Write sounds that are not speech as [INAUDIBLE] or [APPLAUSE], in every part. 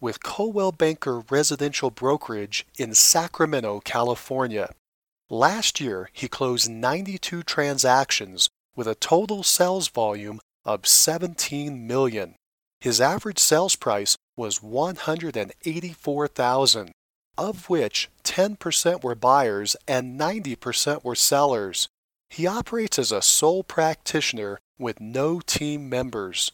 with Coldwell Banker Residential Brokerage in Sacramento, California. Last year, he closed 92 transactions with a total sales volume of 17 million. His average sales price was 184,000, of which 10% were buyers and 90% were sellers. He operates as a sole practitioner with no team members.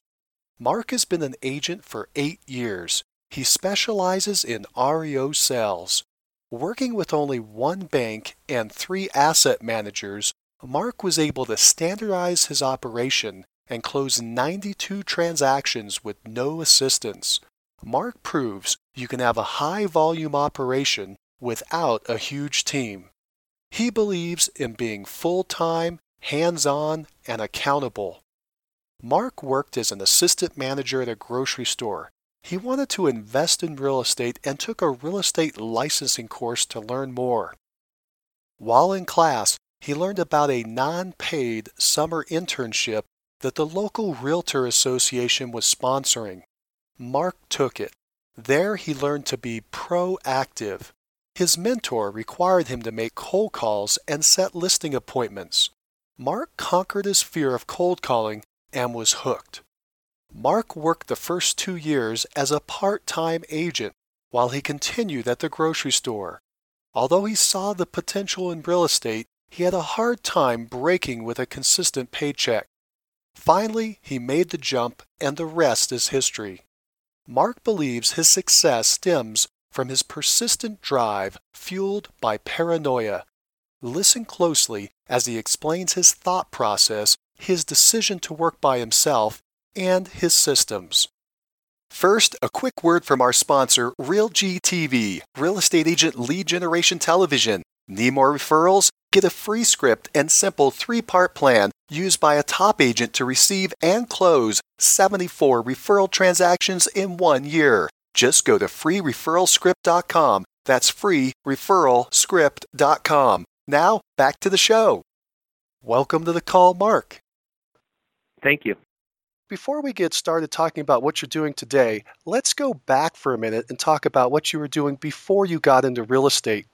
Mark has been an agent for 8 years. He specializes in REO sales. Working with only one bank and three asset managers, Mark was able to standardize his operation and close 92 transactions with no assistance. Mark proves you can have a high volume operation without a huge team. He believes in being full time, hands on, and accountable. Mark worked as an assistant manager at a grocery store he wanted to invest in real estate and took a real estate licensing course to learn more. While in class, he learned about a non paid summer internship that the local Realtor Association was sponsoring. Mark took it. There he learned to be proactive. His mentor required him to make cold calls and set listing appointments. Mark conquered his fear of cold calling and was hooked. Mark worked the first two years as a part time agent while he continued at the grocery store. Although he saw the potential in real estate, he had a hard time breaking with a consistent paycheck. Finally, he made the jump, and the rest is history. Mark believes his success stems from his persistent drive fueled by paranoia. Listen closely as he explains his thought process, his decision to work by himself, and his systems. First, a quick word from our sponsor, RealG TV, Real Estate Agent Lead Generation Television. Need more referrals? Get a free script and simple three part plan used by a top agent to receive and close 74 referral transactions in one year. Just go to freereferralscript.com. That's freereferralscript.com. Now, back to the show. Welcome to the call, Mark. Thank you. Before we get started talking about what you're doing today, let's go back for a minute and talk about what you were doing before you got into real estate.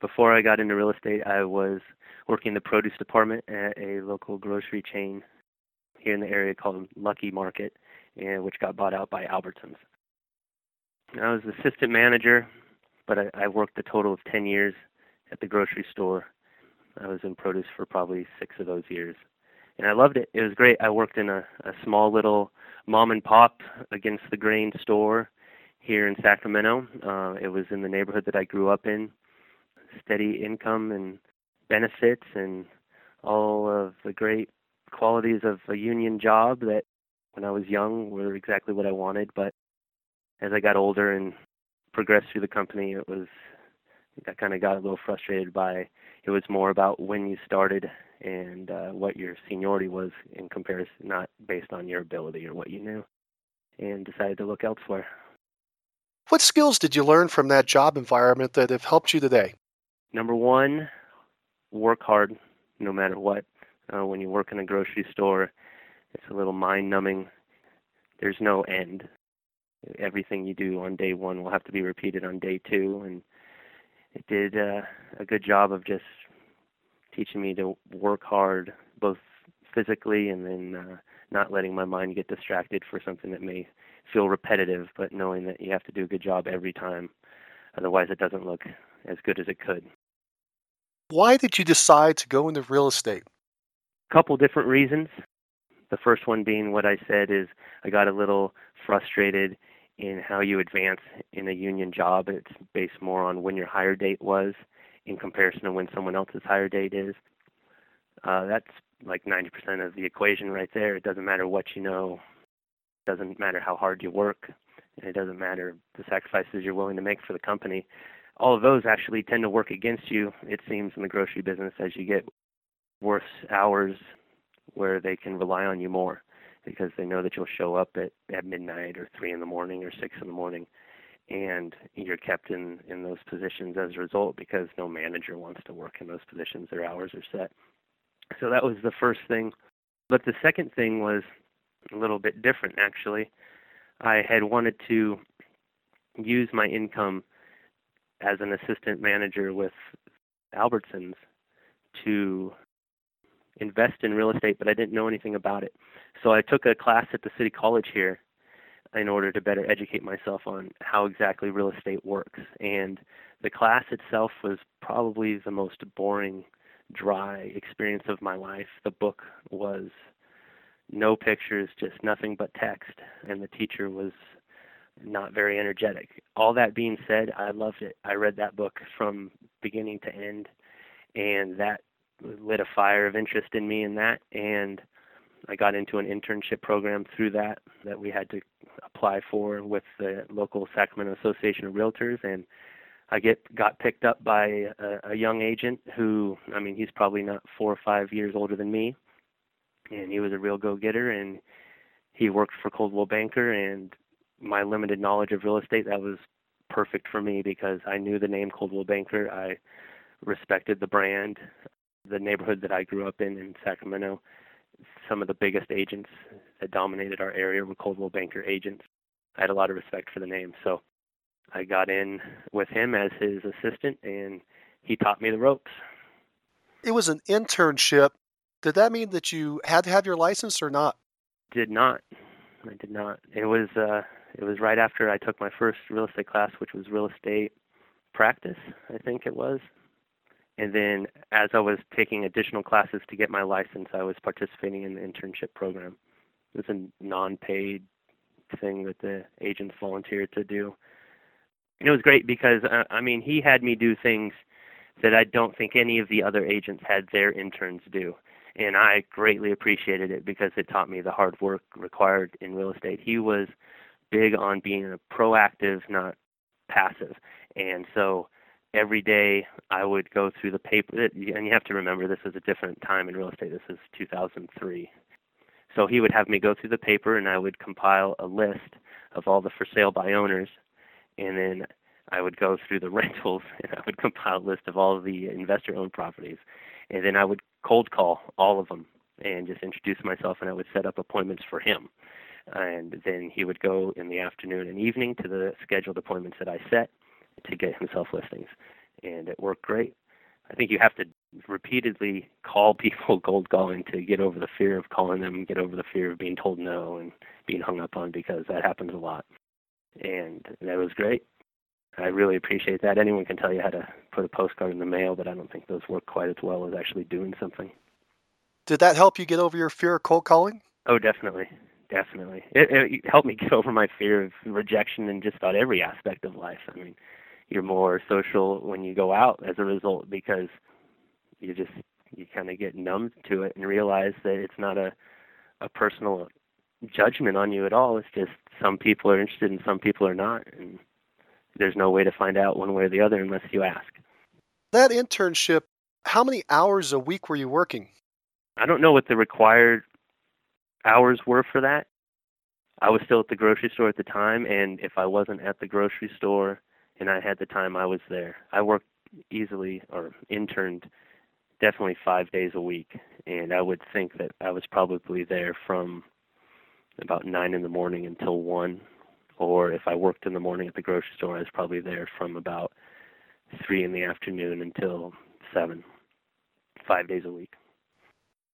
Before I got into real estate, I was working in the produce department at a local grocery chain here in the area called Lucky Market, which got bought out by Albertsons. I was assistant manager, but I, I worked a total of 10 years at the grocery store. I was in produce for probably six of those years and I loved it. It was great. I worked in a, a small little mom and pop against the grain store here in Sacramento. Uh, it was in the neighborhood that I grew up in. Steady income and benefits and all of the great qualities of a union job that when I was young were exactly what I wanted. But as I got older and progressed through the company, it was I kind of got a little frustrated by it was more about when you started and uh, what your seniority was in comparison, not based on your ability or what you knew, and decided to look elsewhere. What skills did you learn from that job environment that have helped you today? Number one, work hard no matter what. Uh, when you work in a grocery store, it's a little mind numbing. There's no end. Everything you do on day one will have to be repeated on day two, and it did uh, a good job of just teaching me to work hard, both physically and then uh, not letting my mind get distracted for something that may feel repetitive, but knowing that you have to do a good job every time. Otherwise, it doesn't look as good as it could. Why did you decide to go into real estate? A couple different reasons. The first one being what I said is I got a little frustrated in how you advance in a union job. It's based more on when your hire date was in comparison to when someone else's hire date is. Uh, that's like 90% of the equation right there. It doesn't matter what you know. It doesn't matter how hard you work. And it doesn't matter the sacrifices you're willing to make for the company. All of those actually tend to work against you, it seems, in the grocery business as you get worse hours where they can rely on you more because they know that you'll show up at, at midnight or three in the morning or six in the morning and you're kept in, in those positions as a result because no manager wants to work in those positions. Their hours are set. So that was the first thing. But the second thing was a little bit different actually. I had wanted to use my income as an assistant manager with Albertsons to invest in real estate, but I didn't know anything about it. So I took a class at the City College here in order to better educate myself on how exactly real estate works. And the class itself was probably the most boring, dry experience of my life. The book was no pictures, just nothing but text, and the teacher was not very energetic. All that being said, I loved it. I read that book from beginning to end, and that lit a fire of interest in me in that. And I got into an internship program through that that we had to apply for with the local Sacramento Association of Realtors, and I get got picked up by a, a young agent who, I mean, he's probably not four or five years older than me, and he was a real go-getter, and he worked for Coldwell Banker, and my limited knowledge of real estate that was perfect for me because I knew the name Coldwell Banker, I respected the brand, the neighborhood that I grew up in in Sacramento some of the biggest agents that dominated our area were Coldwell Banker agents. I had a lot of respect for the name, so I got in with him as his assistant, and he taught me the ropes. It was an internship. Did that mean that you had to have your license or not? Did not. I did not. It was uh, it was right after I took my first real estate class, which was real estate practice. I think it was and then as I was taking additional classes to get my license, I was participating in the internship program. It was a non-paid thing that the agents volunteered to do. And it was great because uh, I mean he had me do things that I don't think any of the other agents had their interns do. And I greatly appreciated it because it taught me the hard work required in real estate. He was big on being proactive, not passive. And so every day I would go through the paper, and you have to remember this is a different time in real estate. This is 2003. So he would have me go through the paper, and I would compile a list of all the for sale by owners, and then I would go through the [LAUGHS] rentals, and I would compile a list of all the investor-owned properties, and then I would cold call all of them and just introduce myself, and I would set up appointments for him. And then he would go in the afternoon and evening to the scheduled appointments that I set to get himself listings, and it worked great. I think you have to repeatedly call people [LAUGHS] cold calling to get over the fear of calling them, get over the fear of being told no and being hung up on because that happens a lot. And that was great. I really appreciate that. Anyone can tell you how to put a postcard in the mail, but I don't think those work quite as well as actually doing something. Did that help you get over your fear of cold calling? Oh, definitely. Definitely. It, it helped me get over my fear of rejection in just about every aspect of life. I mean, you're more social when you go out as a result because you just you kind of get numb to it and realize that it's not a a personal judgment on you at all. It's just some people are interested and some people are not, and there's no way to find out one way or the other unless you ask. That internship, how many hours a week were you working? I don't know what the required hours were for that. I was still at the grocery store at the time, and if I wasn't at the grocery store, and I had the time I was there. I worked easily or interned definitely five days a week, and I would think that I was probably there from about nine in the morning until one, or if I worked in the morning at the grocery store, I was probably there from about three in the afternoon until seven, five days a week.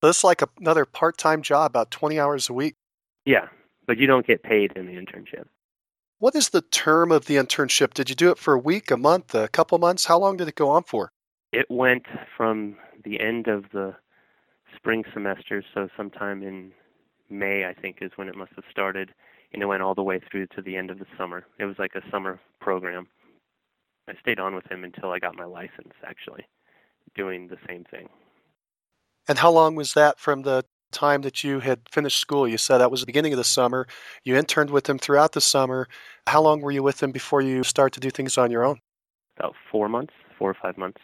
So it's like another part-time job, about 20 hours a week. Yeah, but you don't get paid in the internship. What is the term of the internship? Did you do it for a week, a month, a couple months? How long did it go on for? It went from the end of the spring semester, so sometime in May, I think, is when it must have started, and it went all the way through to the end of the summer. It was like a summer program. I stayed on with him until I got my license, actually, doing the same thing. And how long was that from the time that you had finished school. You said that was the beginning of the summer. You interned with him throughout the summer. How long were you with him before you start to do things on your own? About four months, four or five months.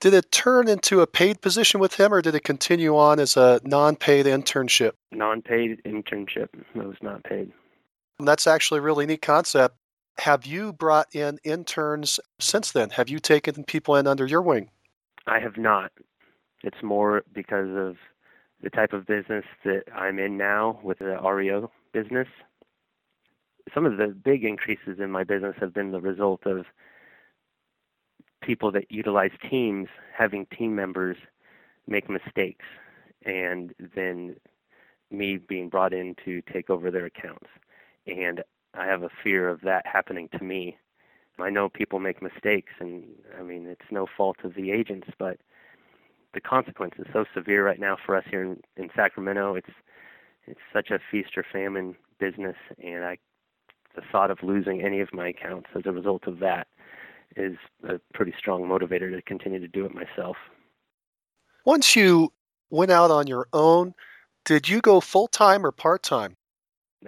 Did it turn into a paid position with him, or did it continue on as a non-paid internship? Non-paid internship. It was not paid. That's actually a really neat concept. Have you brought in interns since then? Have you taken people in under your wing? I have not. It's more because of the type of business that I'm in now with the REO business. Some of the big increases in my business have been the result of people that utilize teams having team members make mistakes and then me being brought in to take over their accounts. And I have a fear of that happening to me. I know people make mistakes, and I mean, it's no fault of the agents, but the consequence is so severe right now for us here in, in Sacramento. It's it's such a feast or famine business, and I the thought of losing any of my accounts as a result of that is a pretty strong motivator to continue to do it myself. Once you went out on your own, did you go full time or part time?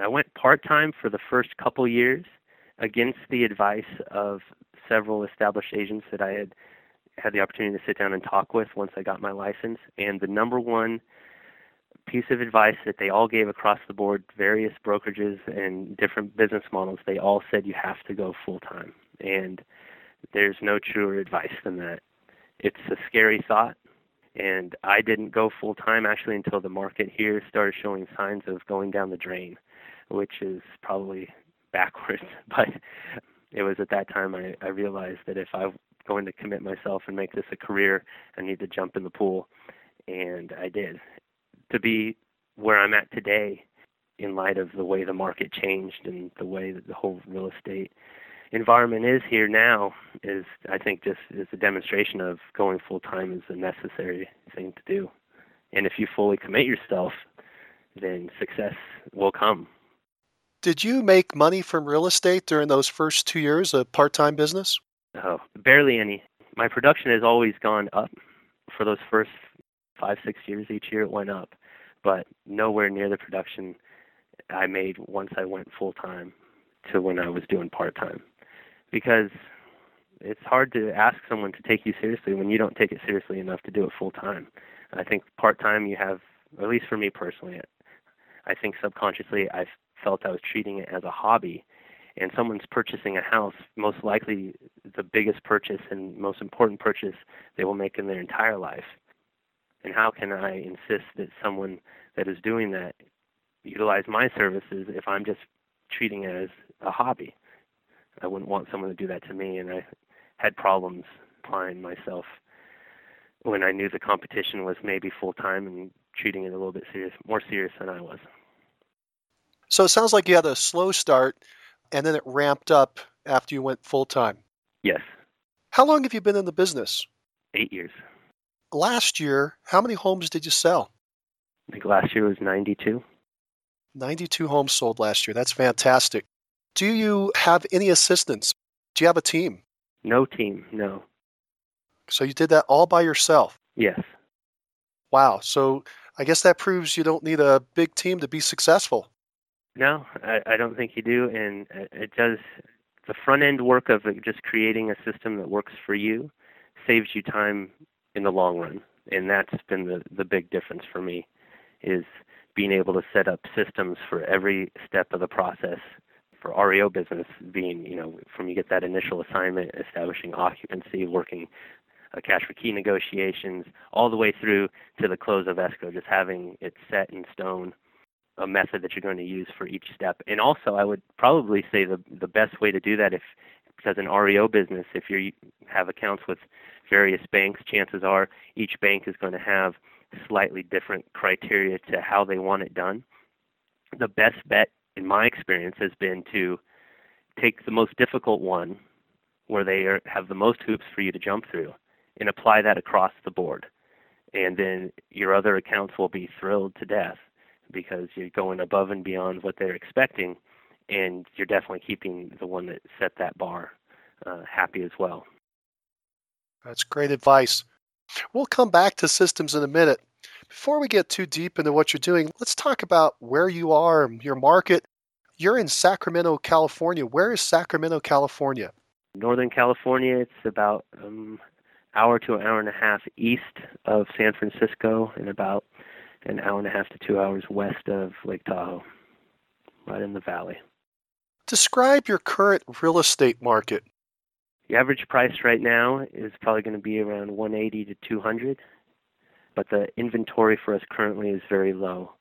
I went part time for the first couple years against the advice of several established agents that I had had the opportunity to sit down and talk with once I got my license. And the number one piece of advice that they all gave across the board, various brokerages and different business models, they all said you have to go full time. And there's no truer advice than that. It's a scary thought. And I didn't go full time actually until the market here started showing signs of going down the drain, which is probably backwards. [LAUGHS] But it was at that time I, I realized that if I'm going to commit myself and make this a career, I need to jump in the pool. And I did. To be where I'm at today, in light of the way the market changed and the way that the whole real estate environment is here now is I think just is a demonstration of going full time is a necessary thing to do. And if you fully commit yourself, then success will come. Did you make money from real estate during those first two years of part time business? Oh, barely any. My production has always gone up for those first five, six years. Each year it went up, but nowhere near the production I made once I went full time to when I was doing part time because it's hard to ask someone to take you seriously when you don't take it seriously enough to do it full time. I think part time you have, at least for me personally, I think subconsciously I felt I was treating it as a hobby. And someone's purchasing a house, most likely the biggest purchase and most important purchase they will make in their entire life. And how can I insist that someone that is doing that utilize my services if I'm just treating it as a hobby? I wouldn't want someone to do that to me, and I had problems applying myself when I knew the competition was maybe full time and treating it a little bit serious, more serious than I was. So it sounds like you had a slow start, and then it ramped up after you went full time. Yes. How long have you been in the business? Eight years. Last year, how many homes did you sell? I think last year was 92. 92 homes sold last year. That's fantastic. Do you have any assistants? Do you have a team? No team, no. So you did that all by yourself? Yes. Wow. So I guess that proves you don't need a big team to be successful. No, I, I don't think you do. And it does the front end work of just creating a system that works for you saves you time in the long run. And that's been the, the big difference for me is being able to set up systems for every step of the process for REO business being, you know, from you get that initial assignment, establishing occupancy, working uh, cash for key negotiations, all the way through to the close of escrow, just having it set in stone, a method that you're going to use for each step. And also, I would probably say the the best way to do that, if because an REO business, if you have accounts with various banks, chances are each bank is going to have slightly different criteria to how they want it done. The best bet in my experience, has been to take the most difficult one, where they are, have the most hoops for you to jump through, and apply that across the board. And then your other accounts will be thrilled to death because you're going above and beyond what they're expecting, and you're definitely keeping the one that set that bar uh, happy as well. That's great advice. We'll come back to systems in a minute. Before we get too deep into what you're doing, let's talk about where you are, your market. You're in Sacramento, California. Where is Sacramento, California? Northern California. It's about um, hour to an hour and a half east of San Francisco, and about an hour and a half to two hours west of Lake Tahoe, right in the valley. Describe your current real estate market. The average price right now is probably going to be around 180 to 200, but the inventory for us currently is very low.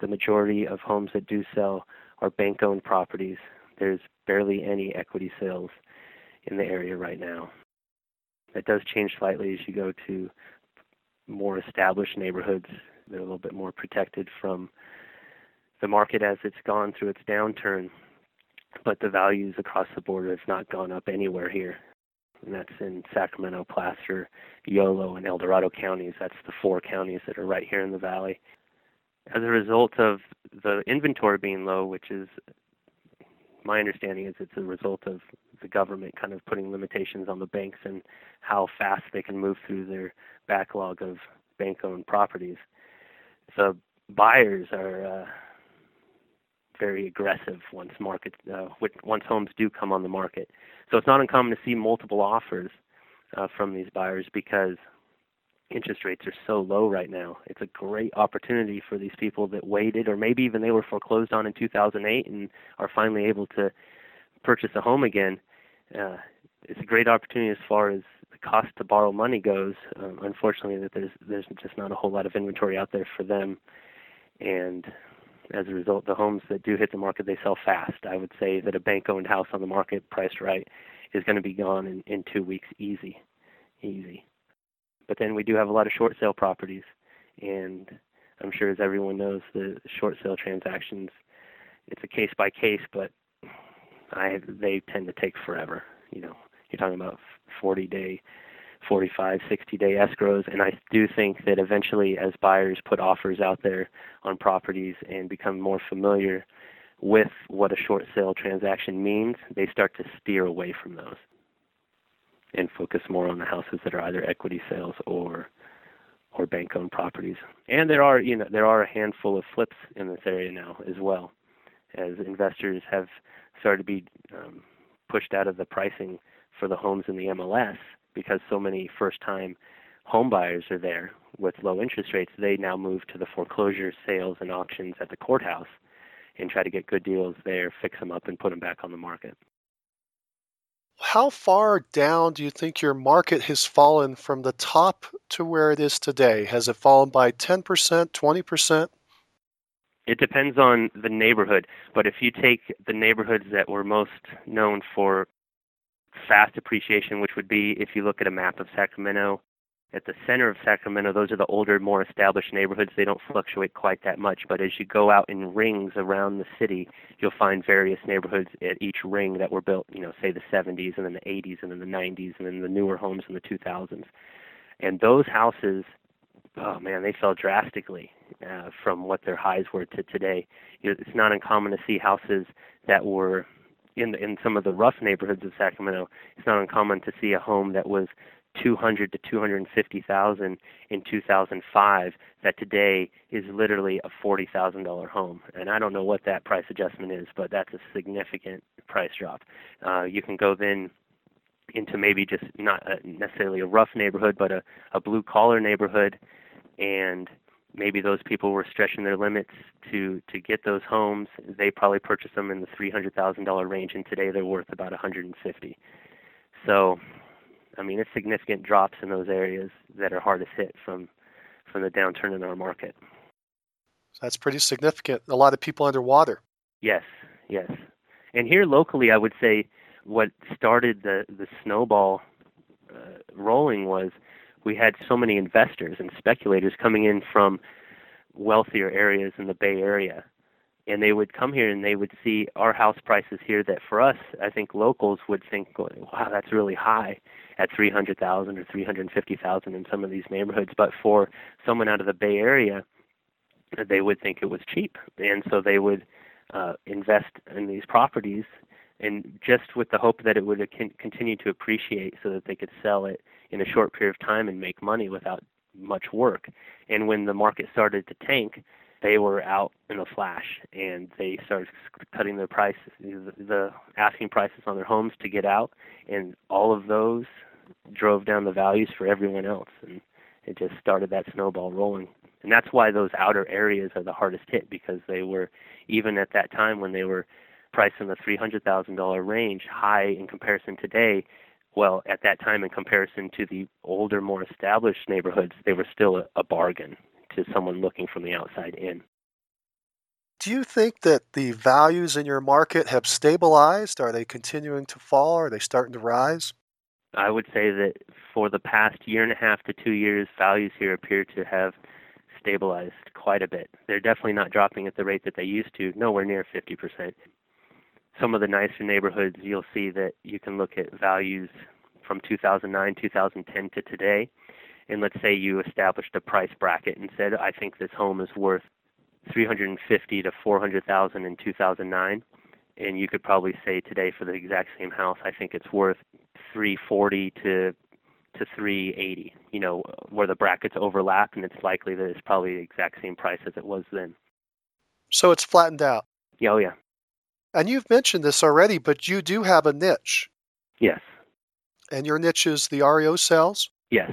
The majority of homes that do sell are bank-owned properties. There's barely any equity sales in the area right now. That does change slightly as you go to more established neighborhoods. They're a little bit more protected from the market as it's gone through its downturn but the values across the board have not gone up anywhere here. And that's in Sacramento, Placer, Yolo, and El Dorado counties. That's the four counties that are right here in the valley. As a result of the inventory being low, which is my understanding is it's a result of the government kind of putting limitations on the banks and how fast they can move through their backlog of bank-owned properties. The buyers are uh, very aggressive once market uh, once homes do come on the market. So it's not uncommon to see multiple offers uh, from these buyers because interest rates are so low right now. It's a great opportunity for these people that waited, or maybe even they were foreclosed on in 2008 and are finally able to purchase a home again. Uh, it's a great opportunity as far as the cost to borrow money goes. Um, unfortunately, that there's there's just not a whole lot of inventory out there for them, and as a result, the homes that do hit the market, they sell fast. I would say that a bank-owned house on the market, priced right, is going to be gone in, in two weeks, easy, easy. But then we do have a lot of short sale properties, and I'm sure as everyone knows, the short sale transactions, it's a case by case, but I they tend to take forever. You know, you're talking about 40 day 45, 60 day escrows. And I do think that eventually, as buyers put offers out there on properties and become more familiar with what a short sale transaction means, they start to steer away from those and focus more on the houses that are either equity sales or or bank owned properties. And there are you know there are a handful of flips in this area now as well, as investors have started to be um, pushed out of the pricing for the homes in the MLS because so many first time home buyers are there with low interest rates, they now move to the foreclosure sales and auctions at the courthouse and try to get good deals there, fix them up, and put them back on the market. How far down do you think your market has fallen from the top to where it is today? Has it fallen by 10%, 20%? It depends on the neighborhood, but if you take the neighborhoods that were most known for fast appreciation, which would be if you look at a map of Sacramento, at the center of Sacramento, those are the older, more established neighborhoods. They don't fluctuate quite that much, but as you go out in rings around the city, you'll find various neighborhoods at each ring that were built, you know, say the 70s and then the 80s and then the 90s and then the newer homes in the 2000s. And those houses, oh man, they fell drastically uh, from what their highs were to today. It's not uncommon to see houses that were in in some of the rough neighborhoods of Sacramento, it's not uncommon to see a home that was 200 to 250,000 in 2005 that today is literally a $40,000 home. And I don't know what that price adjustment is, but that's a significant price drop. Uh, you can go then into maybe just not a, necessarily a rough neighborhood, but a, a blue collar neighborhood, and maybe those people were stretching their limits to to get those homes. They probably purchased them in the three hundred thousand dollar range, and today they're worth about a hundred and fifty. So, I mean, it's significant drops in those areas that are hardest hit from from the downturn in our market. That's pretty significant. A lot of people underwater. Yes, yes. And here locally, I would say what started the the snowball uh, rolling was we had so many investors and speculators coming in from wealthier areas in the Bay Area. And they would come here and they would see our house prices here that for us, I think locals would think, wow, that's really high at 300,000 or 350,000 in some of these neighborhoods. But for someone out of the Bay Area, they would think it was cheap. And so they would uh, invest in these properties and just with the hope that it would continue to appreciate so that they could sell it in a short period of time and make money without much work. And when the market started to tank, they were out in a flash and they started cutting their prices, the asking prices on their homes to get out, and all of those drove down the values for everyone else, and it just started that snowball rolling. And that's why those outer areas are the hardest hit because they were even at that time when they were priced in the three hundred thousand dollar range, high in comparison today. Well, at that time, in comparison to the older, more established neighborhoods, they were still a, a bargain to someone looking from the outside in. Do you think that the values in your market have stabilized? Are they continuing to fall? Are they starting to rise? I would say that for the past year and a half to two years, values here appear to have stabilized quite a bit. They're definitely not dropping at the rate that they used to, nowhere near 50%. Some of the nicer neighborhoods, you'll see that you can look at values from 2009, 2010 to today, and let's say you established a price bracket and said, I think this home is worth 350 to 400,000 in 2009, and you could probably say today for the exact same house, I think it's worth 340 to to 380. You know, where the brackets overlap, and it's likely that it's probably the exact same price as it was then. So it's flattened out. Yeah, oh yeah. And you've mentioned this already, but you do have a niche. Yes. And your niche is the REO sales? Yes.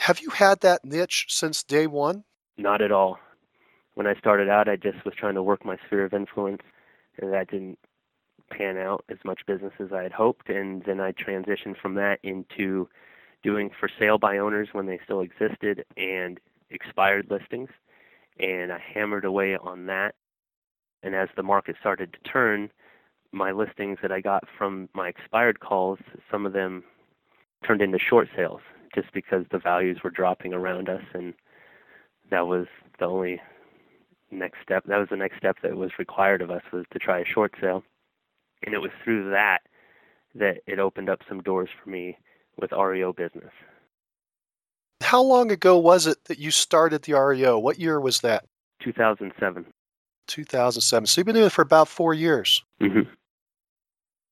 Have you had that niche since day one? Not at all. When I started out, I just was trying to work my sphere of influence, and that didn't pan out as much business as I had hoped. And then I transitioned from that into doing for sale by owners when they still existed and expired listings. And I hammered away on that. And as the market started to turn, my listings that I got from my expired calls, some of them turned into short sales just because the values were dropping around us and that was the only next step that was the next step that was required of us was to try a short sale and it was through that that it opened up some doors for me with REO business. How long ago was it that you started the REO? What year was that? 2007. 2007. So you've been doing it for about four years. Mm-hmm.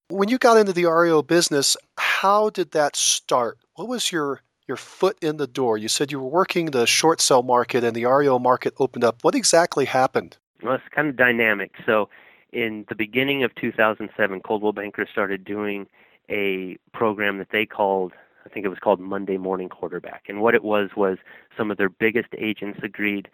When you got into the REO business, how did that start? What was your your foot in the door? You said you were working the short sale market and the REO market opened up. What exactly happened? Well, it's kind of dynamic. So in the beginning of 2007, Coldwell Banker started doing a program that they called, I think it was called Monday Morning Quarterback. And what it was was some of their biggest agents agreed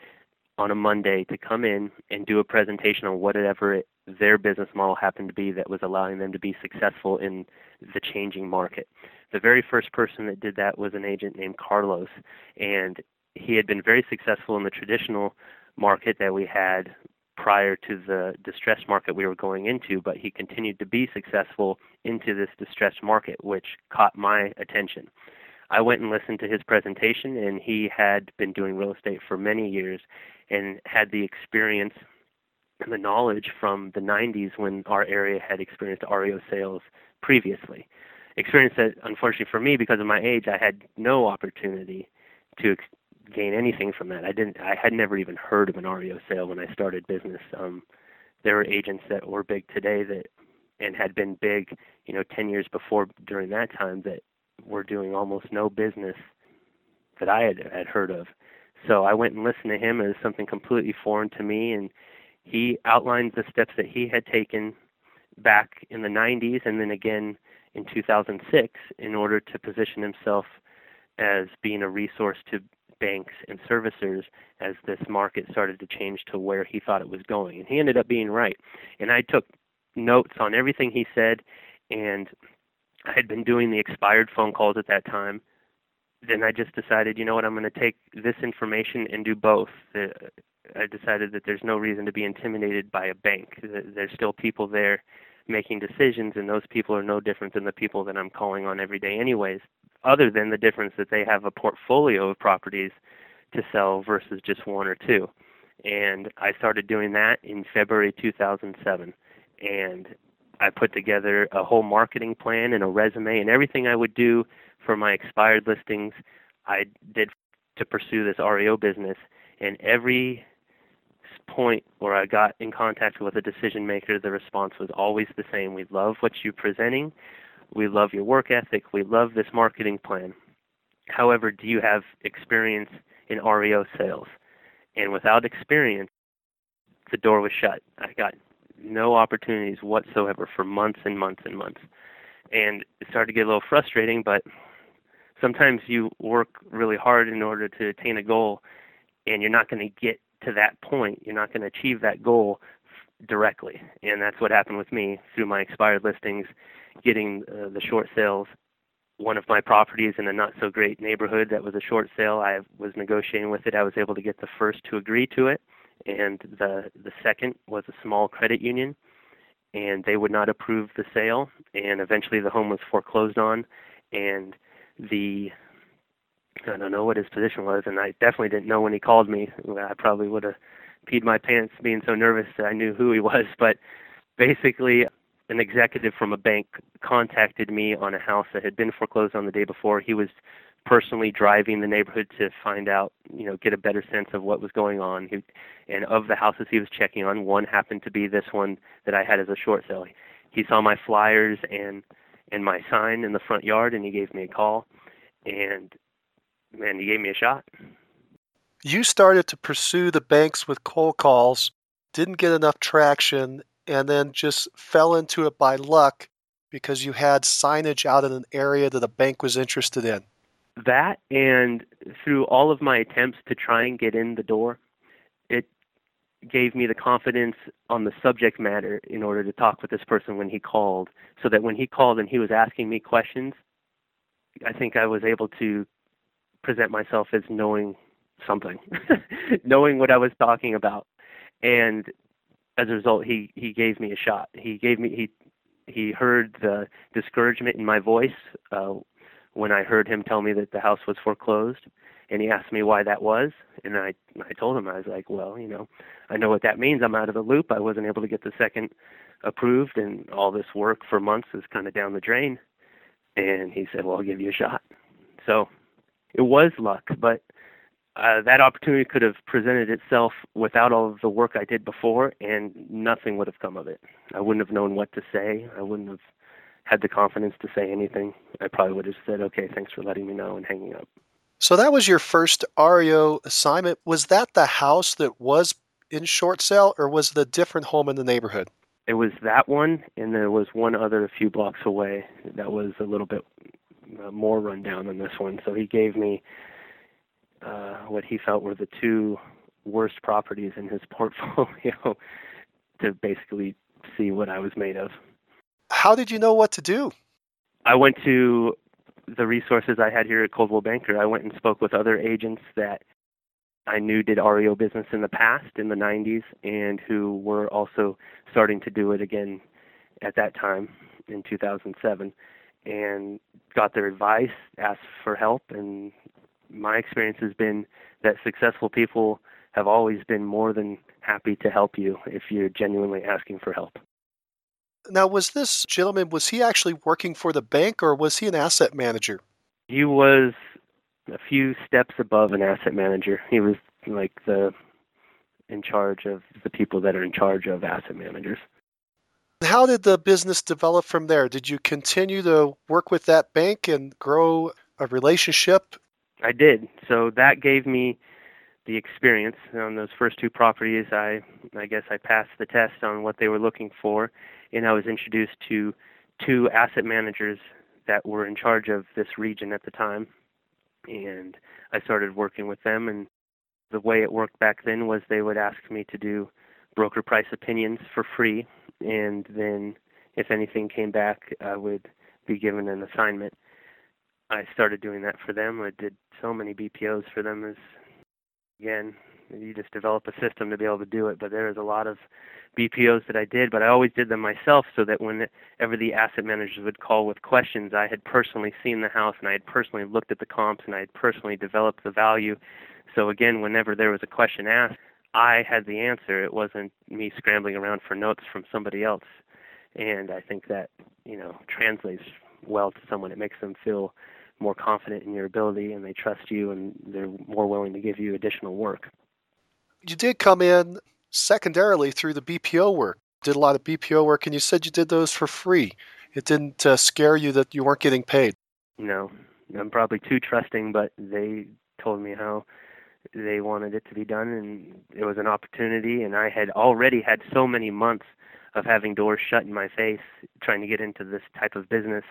on a Monday to come in and do a presentation on whatever it, their business model happened to be that was allowing them to be successful in the changing market. The very first person that did that was an agent named Carlos, and he had been very successful in the traditional market that we had prior to the distressed market we were going into, but he continued to be successful into this distressed market, which caught my attention. I went and listened to his presentation, and he had been doing real estate for many years and had the experience and the knowledge from the 90s when our area had experienced REO sales previously. Experience that, unfortunately for me, because of my age, I had no opportunity to gain anything from that. I didn't. I had never even heard of an REO sale when I started business. Um, there were agents that were big today that and had been big, you know, 10 years before during that time that were doing almost no business that I had had heard of. So I went and listened to him as something completely foreign to me, and he outlined the steps that he had taken back in the 90s and then again in 2006 in order to position himself as being a resource to banks and servicers as this market started to change to where he thought it was going. And he ended up being right. And I took notes on everything he said, and I had been doing the expired phone calls at that time. Then I just decided, you know what, I'm going to take this information and do both. I decided that there's no reason to be intimidated by a bank. There's still people there making decisions, and those people are no different than the people that I'm calling on every day, anyways other than the difference that they have a portfolio of properties to sell versus just one or two. And I started doing that in February 2007. And I put together a whole marketing plan and a resume and everything I would do for my expired listings, I did to pursue this REO business. And every point where I got in contact with a decision maker, the response was always the same. We love what you're presenting. We love your work ethic. We love this marketing plan. However, do you have experience in REO sales. And without experience, the door was shut. I got no opportunities whatsoever for months and months and months. And it started to get a little frustrating, but sometimes you work really hard in order to attain a goal and you're not going to get to that point. You're not going to achieve that goal directly. And that's what happened with me through my expired listings, getting uh, the short sales. One of my properties in a not so great neighborhood that was a short sale, I was negotiating with it. I was able to get the first to agree to it, and the the second was a small credit union, and they would not approve the sale. And eventually, the home was foreclosed on, and the I don't know what his position was, and I definitely didn't know when he called me. I probably would have peed my pants being so nervous that I knew who he was. [LAUGHS] But basically, an executive from a bank contacted me on a house that had been foreclosed on the day before. He was personally driving the neighborhood to find out, you know, get a better sense of what was going on. He, and of the houses he was checking on, one happened to be this one that I had as a short sale. He saw my flyers and and my sign in the front yard, and he gave me a call, and man, he gave me a shot. You started to pursue the banks with cold calls, didn't get enough traction, and then just fell into it by luck because you had signage out in an area that a bank was interested in. That and through all of my attempts to try and get in the door, it gave me the confidence on the subject matter in order to talk with this person when he called. So that when he called and he was asking me questions, I think I was able to present myself as knowing something, [LAUGHS] knowing what I was talking about. And as a result, he, he gave me a shot. He gave me, he, he heard the discouragement in my voice uh, when I heard him tell me that the house was foreclosed and he asked me why that was and i i told him i was like well you know i know what that means i'm out of the loop i wasn't able to get the second approved and all this work for months is kind of down the drain and he said well i'll give you a shot so it was luck but uh, that opportunity could have presented itself without all of the work I did before, and nothing would have come of it. I wouldn't have known what to say. I wouldn't have had the confidence to say anything. I probably would have said, "Okay, thanks for letting me know," and hanging up. So that was your first REO assignment. Was that the house that was in short sale, or was it a different home in the neighborhood? It was that one, and there was one other a few blocks away that was a little bit uh, more rundown than this one. So he gave me uh, what he felt were the two worst properties in his [LAUGHS] portfolio to basically see what I was made of. How did you know what to do? I went to the resources I had here at Coldwell Banker, I went and spoke with other agents that I knew did REO business in the past in the 90s and who were also starting to do it again at that time in 2007 and got their advice, asked for help and my experience has been that successful people have always been more than happy to help you if you're genuinely asking for help. Now, was this gentleman, was he actually working for the bank or was he an asset manager? He was a few steps above an asset manager. He was like the in charge of the people that are in charge of asset managers. How did the business develop from there? Did you continue to work with that bank and grow a relationship? I did. So that gave me the experience on those first two properties. I I guess I passed the test on what they were looking for and I was introduced to two asset managers that were in charge of this region at the time. And I started working with them. And the way it worked back then was they would ask me to do broker price opinions for free. And then if anything came back, I would be given an assignment. I started doing that for them. I did so many BPOs for them as again, you just develop a system to be able to do it. But there is a lot of BPOs that I did, but I always did them myself so that whenever the asset managers would call with questions, I had personally seen the house and I had personally looked at the comps and I had personally developed the value. So again, whenever there was a question asked, I had the answer. It wasn't me scrambling around for notes from somebody else. And I think that, you know, translates well to someone. It makes them feel more confident in your ability and they trust you and they're more willing to give you additional work. You did come in secondarily through the BPO work. Did a lot of BPO work, and you said you did those for free. It didn't uh, scare you that you weren't getting paid. No, I'm probably too trusting, but they told me how they wanted it to be done, and it was an opportunity. And I had already had so many months of having doors shut in my face, trying to get into this type of business,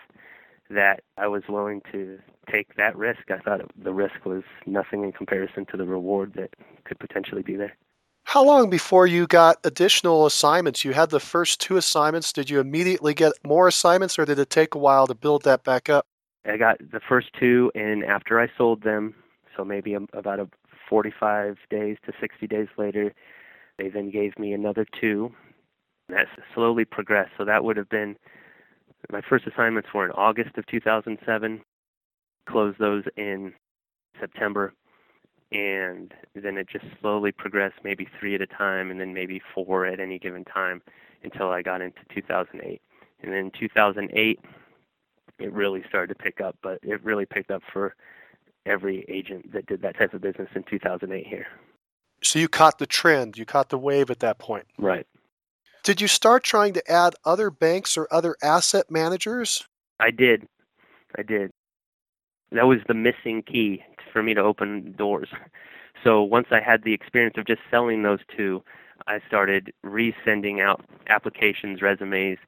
that I was willing to take that risk. I thought the risk was nothing in comparison to the reward that could potentially be there. How long before you got additional assignments? You had the first two assignments. Did you immediately get more assignments, or did it take a while to build that back up? I got the first two, and after I sold them, so maybe about a 45 days to 60 days later, they then gave me another two. That slowly progressed. So that would have been my first assignments were in August of 2007. Closed those in September, and then it just slowly progressed, maybe three at a time, and then maybe four at any given time, until I got into 2008. And then 2008, it really started to pick up, but it really picked up for every agent that did that type of business in 2008 here. So you caught the trend, you caught the wave at that point. Right. Did you start trying to add other banks or other asset managers? I did. I did. That was the missing key for me to open doors. [LAUGHS] So once I had the experience of just selling those two, I started resending out applications, resumes,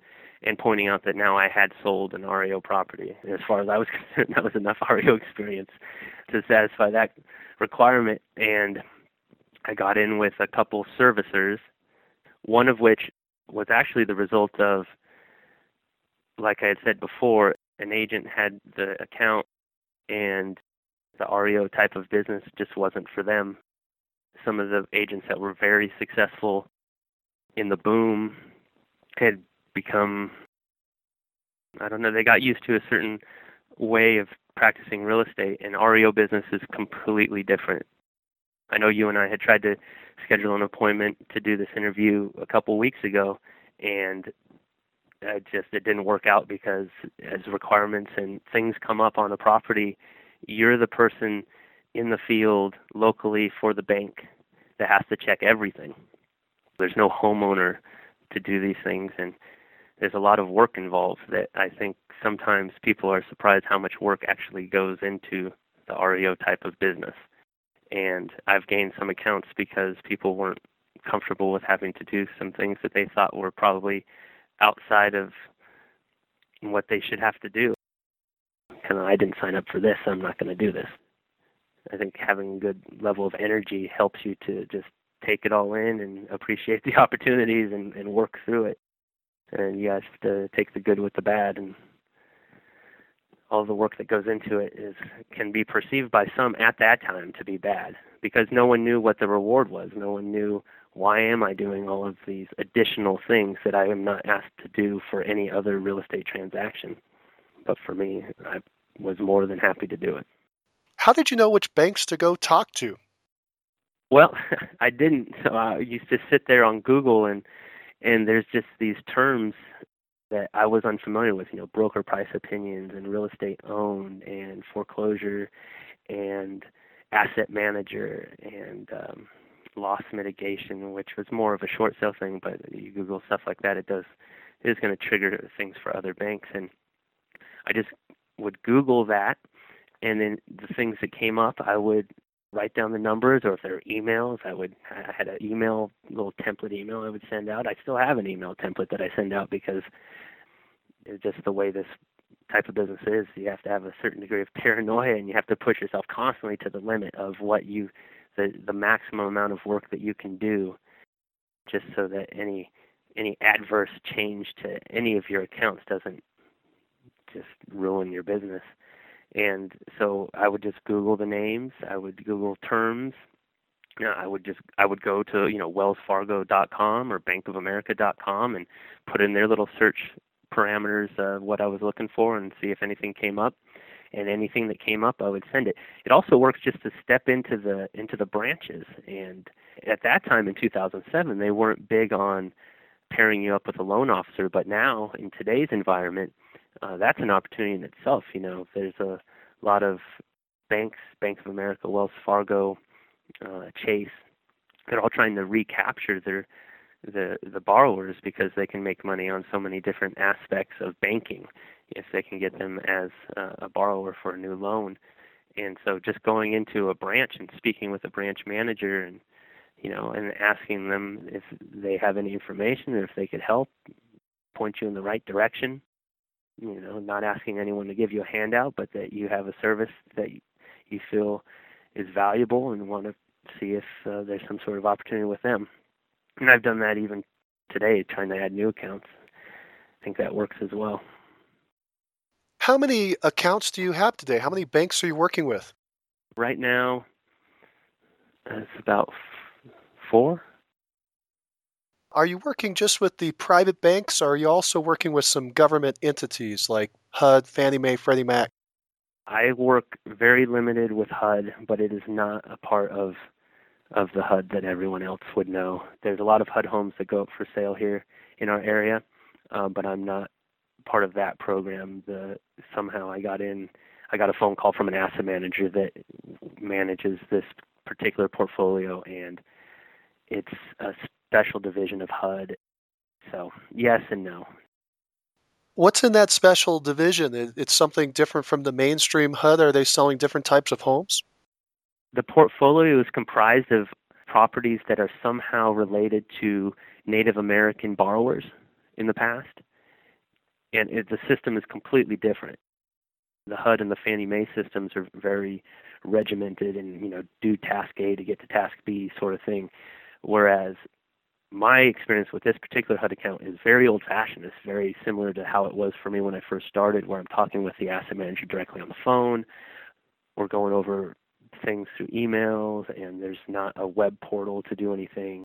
and pointing out that now I had sold an REO property. And as far as I was [LAUGHS] concerned, that was enough REO experience to satisfy that requirement. And I got in with a couple servicers, one of which was actually the result of, like I had said before, an agent had the account and the REO type of business just wasn't for them. Some of the agents that were very successful in the boom had become I don't know, they got used to a certain way of practicing real estate and REO business is completely different. I know you and I had tried to schedule an appointment to do this interview a couple weeks ago and it just it didn't work out because as requirements and things come up on a property, you're the person in the field locally for the bank that has to check everything. There's no homeowner to do these things and there's a lot of work involved that I think sometimes people are surprised how much work actually goes into the REO type of business. And I've gained some accounts because people weren't comfortable with having to do some things that they thought were probably outside of what they should have to do. Of, I didn't sign up for this, I'm not going to do this. I think having a good level of energy helps you to just take it all in and appreciate the [LAUGHS] opportunities and, and work through it and you have to take the good with the bad and all the work that goes into it is can be perceived by some at that time to be bad because no one knew what the reward was. No one knew why am i doing all of these additional things that i am not asked to do for any other real estate transaction? But for me i was more than happy to do it. How did you know which banks to go talk to? Well [LAUGHS] i didn't. So i used to sit there on google and and there's just these terms that I was unfamiliar with, you know, broker price opinions and real estate owned and foreclosure and asset manager and um, loss mitigation, which was more of a short sale thing, but you Google stuff like that, it does it is going to trigger things for other banks. And I just would Google that, and then the things that came up, I would write down the numbers or if there are emails i would i had an email little template email i would send out. I still have an email template that i send out because it's just the way this type of business is. You have to have a certain degree of paranoia and you have to push yourself constantly to the limit of what you the the maximum amount of work that you can do just so that any any adverse change to any of your accounts doesn't just ruin your business and so I would just Google the names. I would Google terms. You know, I would just I would go to you know WellsFargo.com or BankOfAmerica.com and put in their little search parameters of what I was looking for and see if anything came up. And anything that came up, I would send it. It also works just to step into the into the branches. And at that time in 2007, they weren't big on pairing you up with a loan officer. But now in today's environment, uh, that's an opportunity in itself. You know, there's a lot of banks, Bank of America, Wells Fargo, uh, Chase, they're all trying to recapture their the the borrowers because they can make money on so many different aspects of banking if they can get them as uh, a borrower for a new loan And so just going into a branch and speaking with a branch manager and you know, and asking them if they have any information or if they could help, point you in the right direction. You know, not asking anyone to give you a handout, but that you have a service that you feel is valuable and want to see if uh, there's some sort of opportunity with them. And I've done that even today, trying to add new accounts. I think that works as well. How many accounts do you have today? How many banks are you working with? Right now, it's about f- Are you working just with the private banks, or are you also working with some government entities like HUD, Fannie Mae, Freddie Mac? I work very limited with HUD, but it is not a part of of the HUD that everyone else would know. There's a lot of HUD homes that go up for sale here in our area, uh, but I'm not part of that program. The somehow I got in. I got a phone call from an asset manager that manages this particular portfolio, and it's a special division of HUD. So yes and no. What's in that special division? It's something different from the mainstream HUD. Are they selling different types of homes? The portfolio is comprised of properties that are somehow related to Native American borrowers in the past, and it, the system is completely different. The HUD and the Fannie Mae systems are very regimented and you know do task A to get to task B sort of thing, whereas my experience with this particular HUD account is very old fashioned. It's very similar to how it was for me when I first started, where I'm talking with the asset manager directly on the phone. We're going over things through emails, and there's not a web portal to do anything.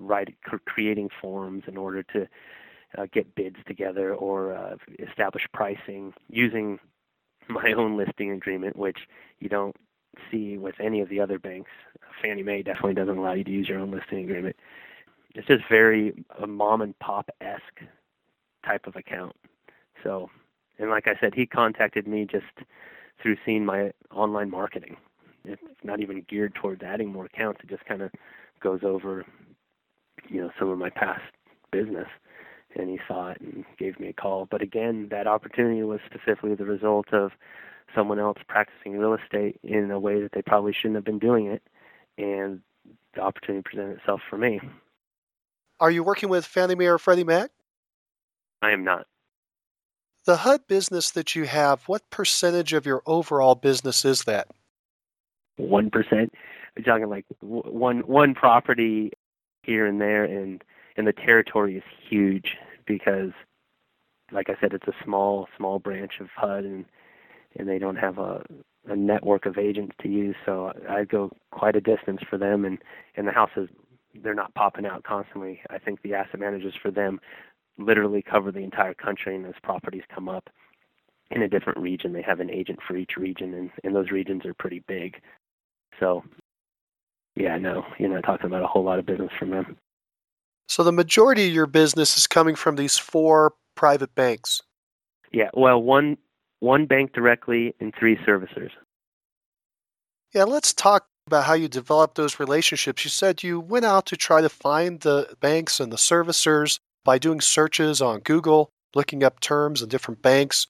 Right, creating forms in order to uh, get bids together or uh, establish pricing using my own listing agreement, which you don't see with any of the other banks. Fannie Mae definitely doesn't allow you to use your own listing agreement it's just very a mom and pop esque type of account. So, and like I said, he contacted me just through seeing my online marketing. It's not even geared towards adding more accounts. It just kind of goes over, you know, some of my past business. And he saw it and gave me a call. But again, that opportunity was specifically the result of someone else practicing real estate in a way that they probably shouldn't have been doing it. And the opportunity presented itself for me. Are you working with Fannie Mae or Freddie Mac? I am not. The HUD business that you have, what percentage of your overall business is that? One percent. We're talking like one one property here and there, and and the territory is huge because, like I said, it's a small small branch of HUD, and and they don't have a a network of agents to use. So I go quite a distance for them, and and the houses, they're not popping out constantly. I think the asset managers for them literally cover the entire country, and as properties come up in a different region, they have an agent for each region, and, and those regions are pretty big. So, yeah, no, you're not talking about a whole lot of business from them. So the majority of your business is coming from these four private banks. Yeah, well, one one bank directly and three servicers. Yeah, let's talk about how you developed those relationships. You said you went out to try to find the banks and the servicers by doing searches on Google, looking up terms and different banks.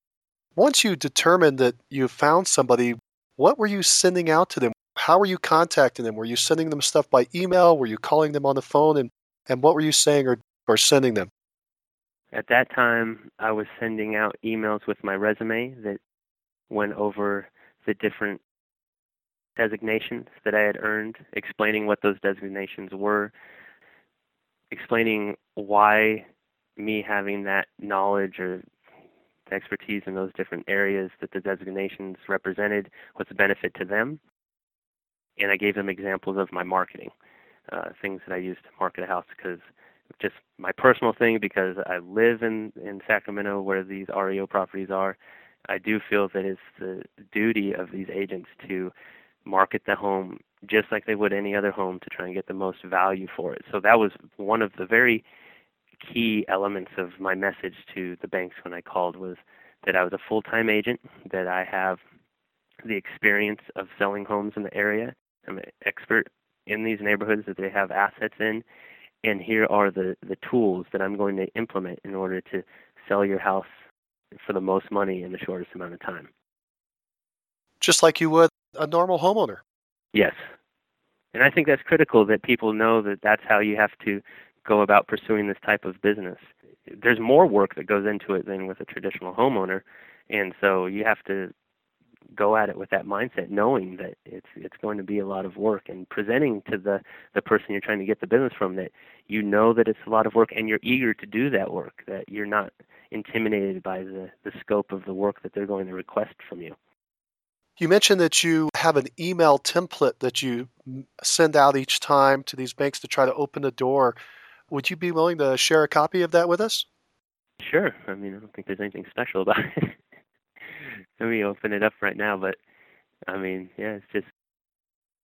Once you determined that you found somebody, what were you sending out to them? How were you contacting them? Were you sending them stuff by email? Were you calling them on the phone? And, and what were you saying or, or sending them? At that time, I was sending out emails with my resume that went over the different designations that I had earned, explaining what those designations were, explaining why me having that knowledge or expertise in those different areas that the designations represented was a benefit to them. And I gave them examples of my marketing, uh, things that I used to market a house because just my personal thing because I live in, in Sacramento where these REO properties are. I do feel that it's the duty of these agents to market the home just like they would any other home to try and get the most value for it. So that was one of the very key elements of my message to the banks when I called was that I was a full-time agent, that I have the experience of selling homes in the area. I'm an expert in these neighborhoods that they have assets in, and here are the the tools that I'm going to implement in order to sell your house for the most money in the shortest amount of time. Just like you would a normal homeowner. Yes. And I think that's critical that people know that that's how you have to go about pursuing this type of business. There's more work that goes into it than with a traditional homeowner, and so you have to go at it with that mindset, knowing that it's it's going to be a lot of work, and presenting to the the person you're trying to get the business from that you know that it's a lot of work, and you're eager to do that work. That you're not intimidated by the the scope of the work that they're going to request from you. You mentioned that you have an email template that you send out each time to these banks to try to open the door. Would you be willing to share a copy of that with us? Sure. I mean, I don't think there's anything special about [LAUGHS] it. [LAUGHS] Let me open it up right now, but I mean, yeah, it's just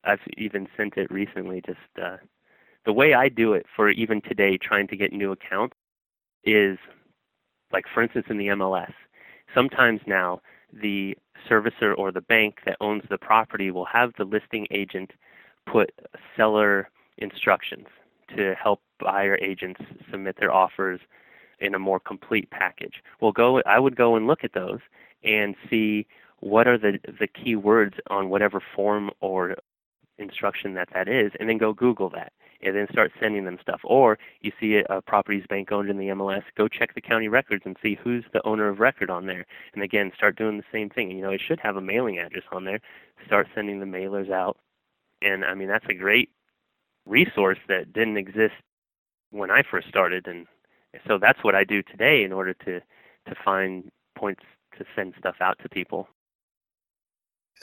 I've even sent it recently. Just uh, the way I do it for even today, trying to get new accounts, is like, for instance, in the MLS. Sometimes now the servicer or the bank that owns the property will have the listing agent put seller instructions to help buyer agents submit their offers in a more complete package. We'll go I would go and look at those and see what are the the key words on whatever form or instruction that that is and then go google that and then start sending them stuff. Or you see a, properties bank owned in the MLS, go check the county records and see who's the owner of record on there. And again, start doing the same thing. And you know, it should have a mailing address on there. Start sending the mailers out. And I mean, that's a great resource that didn't exist when I first started. And so that's what I do today in order to to find points to send stuff out to people.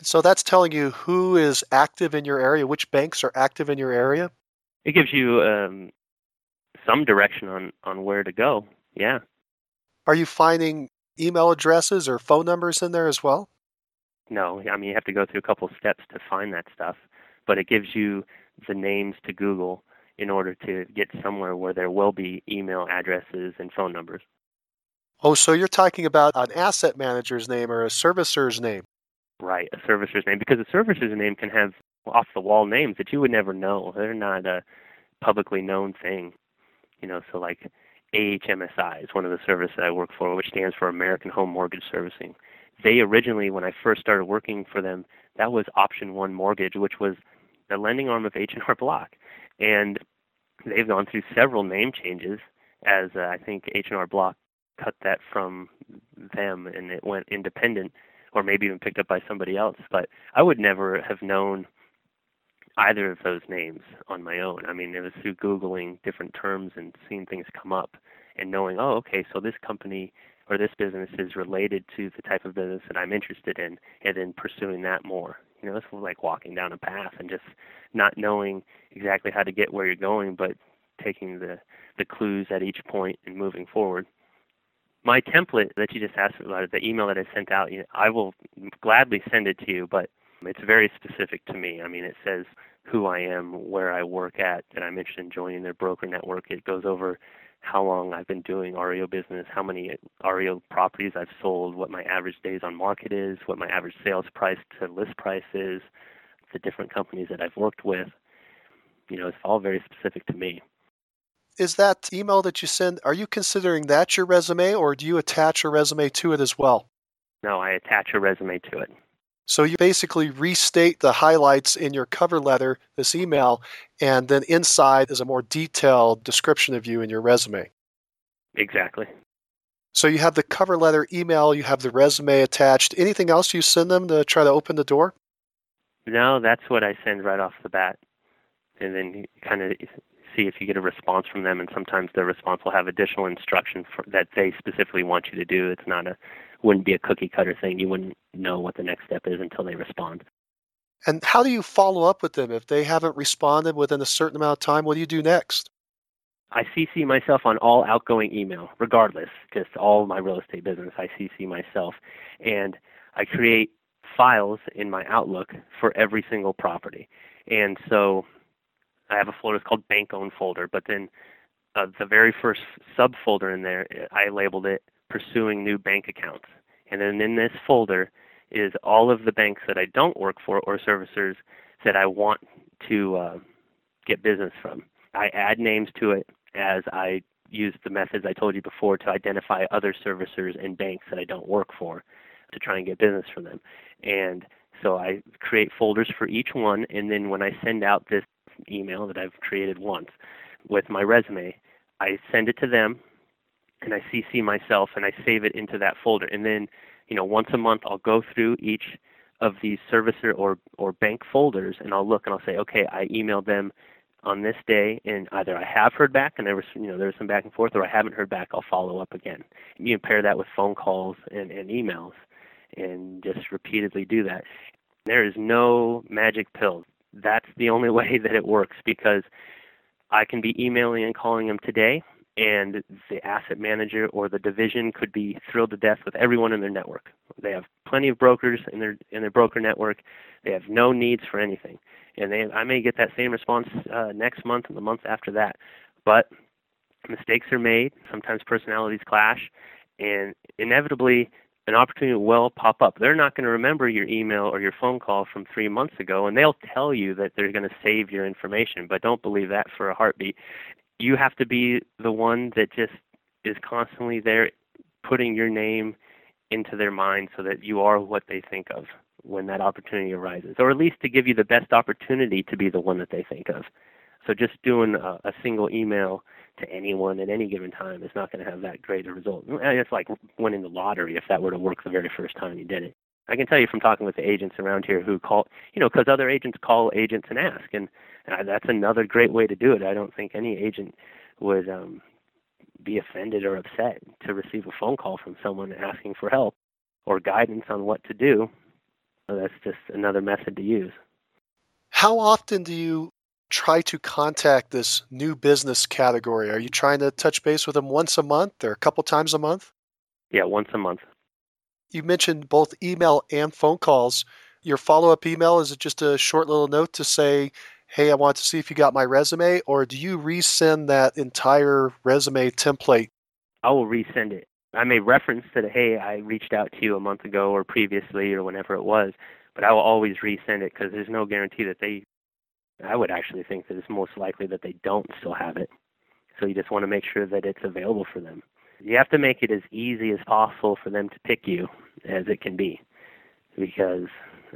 So that's telling you who is active in your area, which banks are active in your area? it gives you um, some direction on on where to go. Yeah. Are you finding email addresses or phone numbers in there as well? No, I mean you have to go through a couple of steps to find that stuff, but it gives you the names to Google in order to get somewhere where there will be email addresses and phone numbers. Oh, so you're talking about an asset manager's name or a servicer's name? Right, a servicer's name because a servicer's name can have off the wall names that you would never know. They're not a publicly known thing. You know, so like AHMSI is one of the services I work for, which stands for American Home Mortgage Servicing. They originally, when I first started working for them, that was Option One Mortgage, which was the lending arm of H&R Block, and they've gone through several name changes as uh, I think H&R Block cut that from them and it went independent or maybe even picked up by somebody else. But I would never have known either of those names on my own. I mean, it was through Googling different terms and seeing things come up and knowing, oh, okay, so this company or this business is related to the type of business that I'm interested in, and then pursuing that more. You know, it's like walking down a path and just not knowing exactly how to get where you're going, but taking the the clues at each point and moving forward. My template that you just asked about, uh, the email that I sent out, you know, I will gladly send it to you, but it's very specific to me. I mean, it says who I am, where I work at, that I'm interested in joining their broker network. It goes over how long I've been doing REO business, how many REO properties I've sold, what my average days on market is, what my average sales price to list price is, the different companies that I've worked with. You know, it's all very specific to me. Is that email that you send, are you considering that your resume or do you attach a resume to it as well? No, I attach a resume to it. So you basically restate the highlights in your cover letter, this email, and then inside is a more detailed description of you in your resume. Exactly. So you have the cover letter email, you have the resume attached. Anything else you send them to try to open the door? No, that's what I send right off the bat. And then you kind of see if you get a response from them. And sometimes the response will have additional instructions for, that they specifically want you to do. It's not a wouldn't be a cookie cutter thing. You wouldn't know what the next step is until they respond. And how do you follow up with them if they haven't responded within a certain amount of time? What do you do next? I CC myself on all outgoing email, regardless, just all my real estate business. I CC myself, and I create files in my Outlook for every single property. And so I have a folder it's called bank owned folder, but then uh, the very first subfolder in there, I labeled it pursuing new bank accounts. And then in this folder is all of the banks that I don't work for or servicers that I want to uh, get business from. I add names to it as I use the methods I told you before to identify other servicers and banks that I don't work for to try and get business from them. And So I create folders for each one, and then when I send out this email that I've created once with my resume, I send it to them, and I CC myself, and I save it into that folder. And then, you know, once a month, I'll go through each of these servicer or or bank folders, and I'll look and I'll say, okay, I emailed them on this day, and either I have heard back, and there was you know there was some back and forth, or I haven't heard back. I'll follow up again. You can pair that with phone calls and, and emails, and just repeatedly do that. There is no magic pill. That's the only [LAUGHS] way that it works because I can be emailing and calling them today, and the asset manager or the division could be thrilled to death with everyone in their network. They have plenty of brokers in their in their broker network. They have no needs for anything, and they I may get that same response uh, next month and the month after that. But mistakes are made. Sometimes personalities clash, and inevitably an opportunity will pop up. They're not going to remember your email or your phone call from three months ago, and they'll tell you that they're going to save your information, but don't believe that for a heartbeat you have to be the one that just is constantly there putting your name into their mind so that you are what they think of when that opportunity arises, or at least to give you the best opportunity to be the one that they think of. So just doing a, a single email to anyone at any given time is not going to have that great a result. It's like winning the lottery if that were to work the very first time you did it. I can tell you from talking with the agents around here who call, you know, because other agents call agents and ask, and uh, that's another great way to do it. I don't think any agent would um, be offended or upset to receive a phone call from someone asking for help or guidance on what to do. So that's just another method to use. How often do you try to contact this new business category? Are you trying to touch base with them once a month or a couple times a month? Yeah, once a month you mentioned both email and phone calls. Your follow up email is it just a short little note to say, hey, I want to see if you got my resume, or do you resend that entire resume template? I will resend it. I may reference that, hey, I reached out to you a month ago or previously or whenever it was, but I will always resend it because there's no guarantee that they, I would actually think that it's most likely that they don't still have it. So you just want to make sure that it's available for them you have to make it as easy as possible for them to pick you as it can be because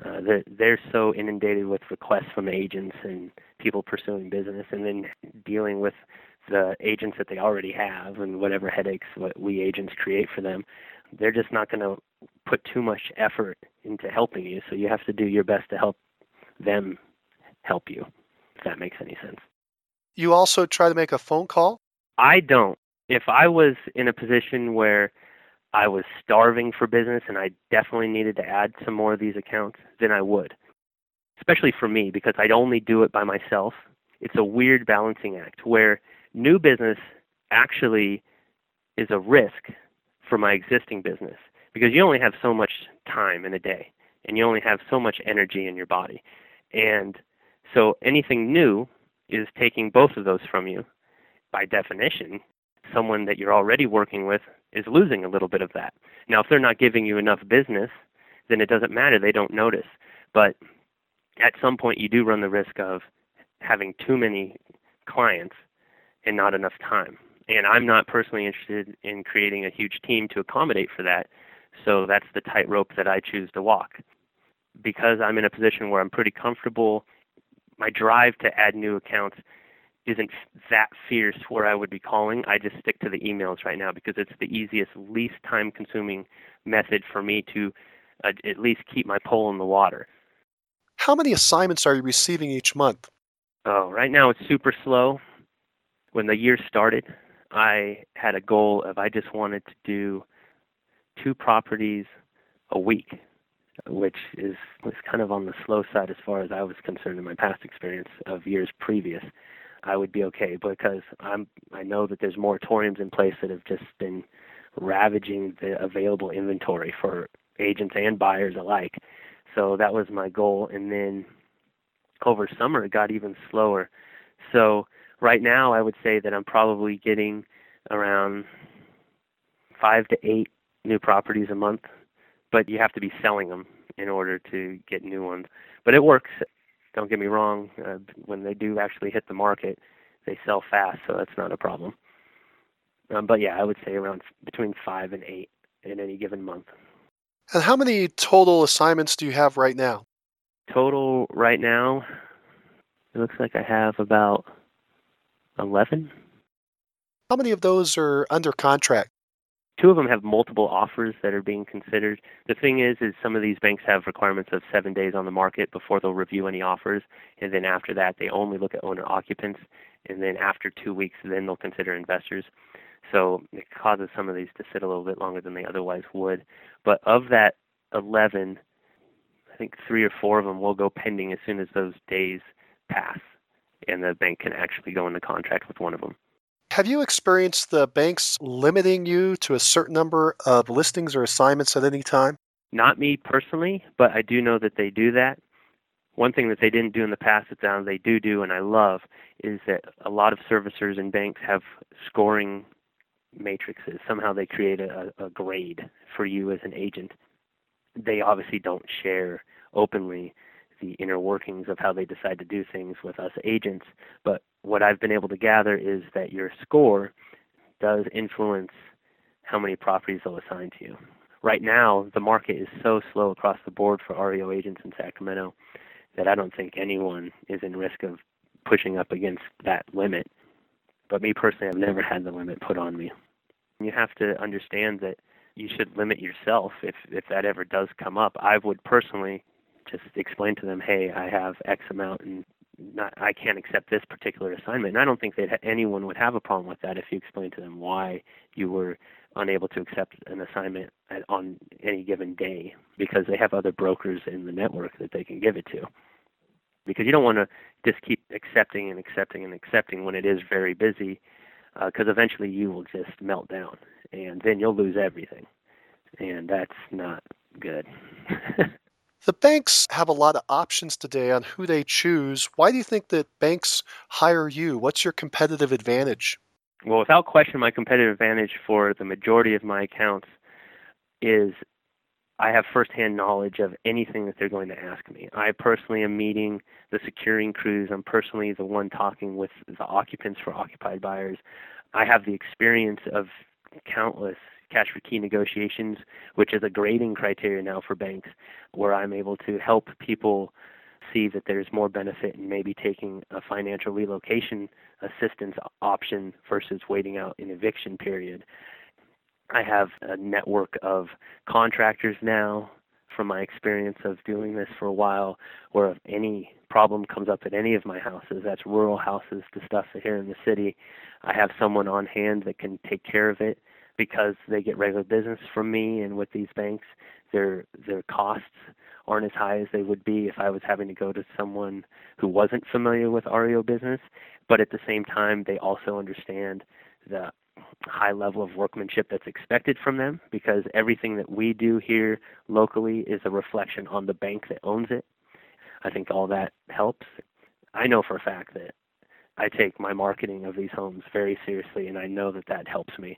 uh, they're, they're so inundated with requests from agents and people pursuing business and then dealing with the agents that they already have and whatever headaches what we agents create for them they're just not going to put too much effort into helping you so you have to do your best to help them help you if that makes any sense you also try to make a phone call i don't if I was in a position where I was starving for business and I definitely needed to add some more of these accounts, then I would. Especially for me because I'd only do it by myself. It's a weird balancing act where new business actually is a risk for my existing business because you only have so much time in a day and you only have so much energy in your body. And so anything new is taking both of those from you. By definition, someone that you're already working with is losing a little bit of that. Now, if they're not giving you enough business, then it doesn't matter. They don't notice. But at some point, you do run the risk of having too many clients and not enough time. And I'm not personally interested in creating a huge team to accommodate for that. So that's the tightrope that I choose to walk. Because I'm in a position where I'm pretty comfortable, my drive to add new accounts isn't that fierce where I would be calling. I just stick to the emails right now because it's the easiest, least time consuming method for me to uh, at least keep my pole in the water. How many assignments are you receiving each month? Oh, right now it's super slow. When the year started, I had a goal of I just wanted to do two properties a week, which is was kind of on the slow side as far as I was concerned in my past experience of years previous. I would be okay because I'm I know that there's moratoriums in place that have just been ravaging the available inventory for agents and buyers alike. So that was my goal and then over summer it got even slower. So right now I would say that I'm probably getting around 5 to 8 new properties a month, but you have to be selling them in order to get new ones. But it works don't get me wrong, uh, when they do actually hit the market, they sell fast, so that's not a problem. Um, but yeah, I would say around between five and eight in any given month. And how many total assignments do you have right now? Total right now, it looks like I have about 11. How many of those are under contract? Two of them have multiple offers that are being considered. The thing is, is some of these banks have requirements of seven days on the market before they'll review any offers, and then after that, they only look at owner occupants, and then after two weeks, then they'll consider investors. So it causes some of these to sit a little bit longer than they otherwise would. But of that 11, I think three or four of them will go pending as soon as those days pass, and the bank can actually go into contract with one of them. Have you experienced the banks limiting you to a certain number of listings or assignments at any time? Not me personally, but I do know that they do that. One thing that they didn't do in the past that now they do do, and I love, is that a lot of servicers and banks have scoring matrices. Somehow they create a, a grade for you as an agent. They obviously don't share openly the inner workings of how they decide to do things with us agents, but what I've been able to gather is that your score does influence how many properties they'll assign to you. Right now, the market is so slow across the board for REO agents in Sacramento that I don't think anyone is in risk of pushing up against that limit. But me personally, I've never had the limit put on me. You have to understand that you should limit yourself if if that ever does come up. I would personally just explain to them, hey, I have X amount and not, I can't accept this particular assignment. And I don't think that anyone would have a problem with that if you explain to them why you were unable to accept an assignment at, on any given day because they have other brokers in the network that they can give it to. Because you don't want to just keep accepting and accepting and accepting when it is very busy, because uh, eventually you will just melt down and then you'll lose everything. And that's not good. [LAUGHS] The banks have a lot of options today on who they choose. Why do you think that banks hire you? What's your competitive advantage? Well, without question, my competitive advantage for the majority of my accounts is I have firsthand knowledge of anything that they're going to ask me. I personally am meeting the securing crews. I'm personally the one talking with the occupants for occupied buyers. I have the experience of countless cash for key negotiations, which is a grading criteria now for banks, where I'm able to help people see that there's more benefit in maybe taking a financial relocation assistance option versus waiting out an eviction period. I have a network of contractors now from my experience of doing this for a while where if any problem comes up at any of my houses, that's rural houses to stuff here in the city, I have someone on hand that can take care of it because they get regular business from me and with these banks their their costs aren't as high as they would be if I was having to go to someone who wasn't familiar with REO business but at the same time they also understand the high level of workmanship that's expected from them because everything that we do here locally is a reflection on the bank that owns it. I think all that helps. I know for a fact that I take my marketing of these homes very seriously and I know that that helps me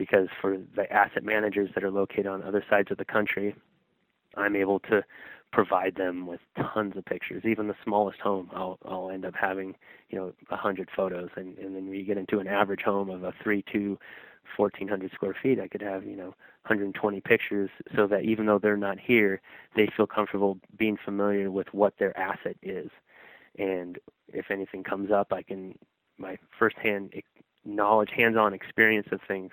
because for the asset managers that are located on other sides of the country, I'm able to provide them with tons of pictures. Even the smallest home, I'll I'll end up having you know a hundred photos, and and then when you get into an average home of a three two, 1400 square feet, I could have you know 120 pictures, so that even though they're not here, they feel comfortable being familiar with what their asset is, and if anything comes up, I can my firsthand knowledge, hands-on experience of things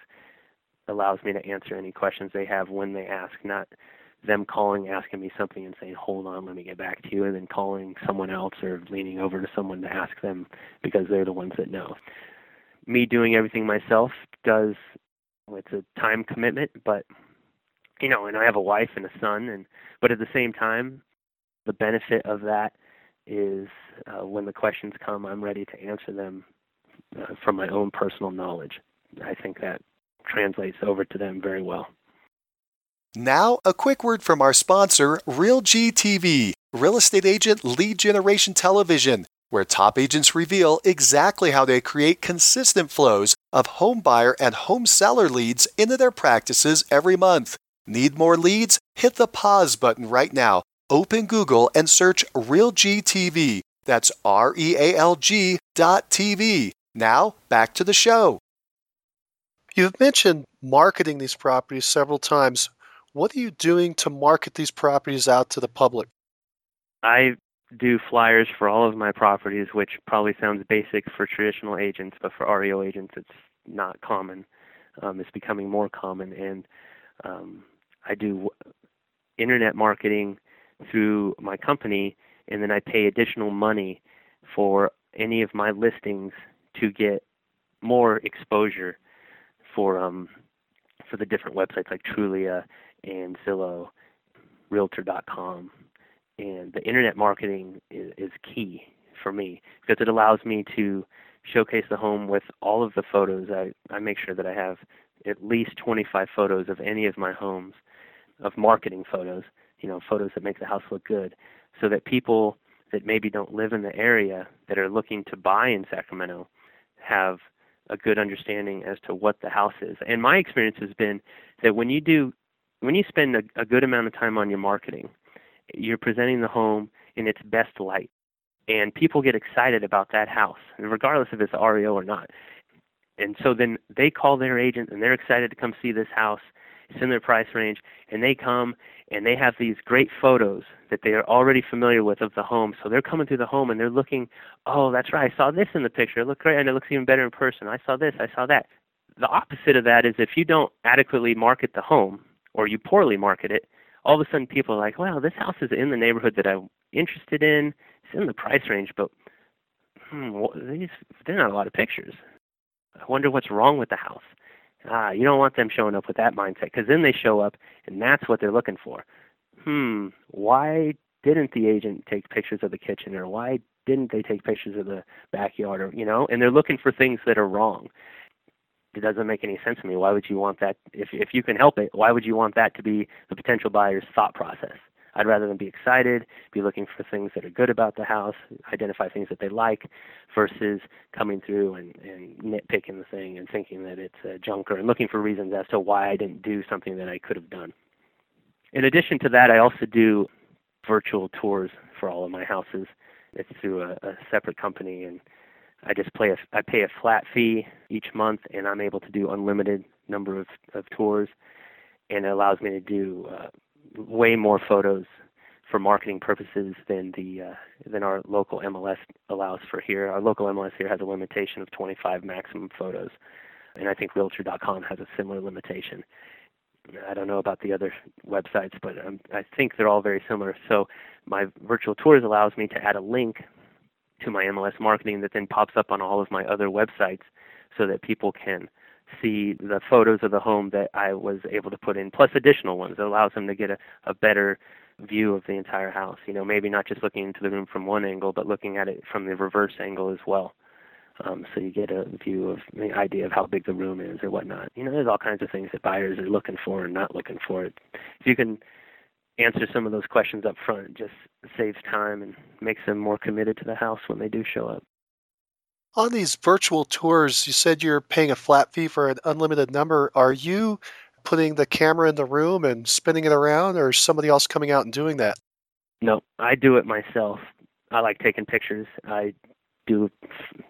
allows me to answer any questions they have when they ask, not them calling, asking me something and saying, hold on, let me get back to you, and then calling someone else or leaning over to someone to ask them because they're the ones that know. Me doing everything myself does, it's a time commitment, but, you know, and I have a wife and a son, and but at the same time, the benefit of that is uh, when the questions come, I'm ready to answer them uh, from my own personal knowledge. I think that translates over to them very well. Now, a quick word from our sponsor, RealG TV, real estate agent lead generation television, where top agents reveal exactly how they create consistent flows of home buyer and home seller leads into their practices every month. Need more leads? Hit the pause button right now. Open Google and search RealG TV. That's R E A L G dot TV. Now, back to the show. You've mentioned marketing these properties several times. What are you doing to market these properties out to the public? I do flyers for all of my properties, which probably sounds basic for traditional agents, but for REO agents, it's not common. Um, it's becoming more common, and um, I do internet marketing through my company, and then I pay additional money for any of my listings to get more exposure for um for the different websites like Trulia and Zillow, Realtor.com, and the internet marketing is, is key for me because it allows me to showcase the home with all of the photos. I I make sure that I have at least 25 photos of any of my homes, of marketing photos, you know, photos that make the house look good, so that people that maybe don't live in the area that are looking to buy in Sacramento have a good understanding as to what the house is. And my experience has been that when you do when you spend a, a good amount of time on your marketing, you're presenting the home in its best light. And people get excited about that house, regardless if it's REO or not. And so then they call their agent and they're excited to come see this house. Their price range, and they come and they have these great photos that they are already familiar with of the home. So they're coming through the home and they're looking, oh, that's right, I saw this in the picture. It looked great, and it looks even better in person. I saw this, I saw that. The opposite of that is if you don't adequately market the home or you poorly market it, all of a sudden people are like, wow, this house is in the neighborhood that I'm interested in. It's in the price range, but hmm, well, these, there are not a lot of pictures. I wonder what's wrong with the house. Ah, you don't want them showing up with that mindset because then they show up and that's what they're looking for. Hmm, why didn't the agent take pictures of the kitchen or why didn't they take pictures of the backyard or you know and they're looking for things that are wrong. It doesn't make any sense to me. Why would you want that? If if you can help it why would you want that to be the potential buyer's thought process I'd rather them be excited, be looking for things that are good about the house, identify things that they like, versus coming through and, and nitpicking the thing and thinking that it's a junker and looking for reasons as to why I didn't do something that I could have done. In addition to that, I also do virtual tours for all of my houses. It's through a, a separate company, and I just play a, I pay a flat fee each month, and I'm able to do unlimited number of, of tours, and it allows me to do uh, way more photos for marketing purposes than the uh, than our local MLS allows for here. Our local MLS here has a limitation of 25 maximum photos, and I think Realtor.com has a similar limitation. I don't know about the other websites, but um, I think they're all very similar. So my virtual tours allows me to add a link to my MLS marketing that then pops up on all of my other websites, so that people can see the photos of the home that I was able to put in, plus additional ones. It allows them to get a, a better view of the entire house. You know, maybe not just looking into the room from one angle, but looking at it from the reverse angle as well. Um, so you get a view of the idea of how big the room is or whatnot. You know, there's all kinds of things that buyers are looking for and not looking for. If you can answer some of those questions up front, it just saves time and makes them more committed to the house when they do show up. On these virtual tours, you said you're paying a flat fee for an unlimited number. Are you putting the camera in the room and spinning it around, or is somebody else coming out and doing that? No, I do it myself. I like taking pictures. I do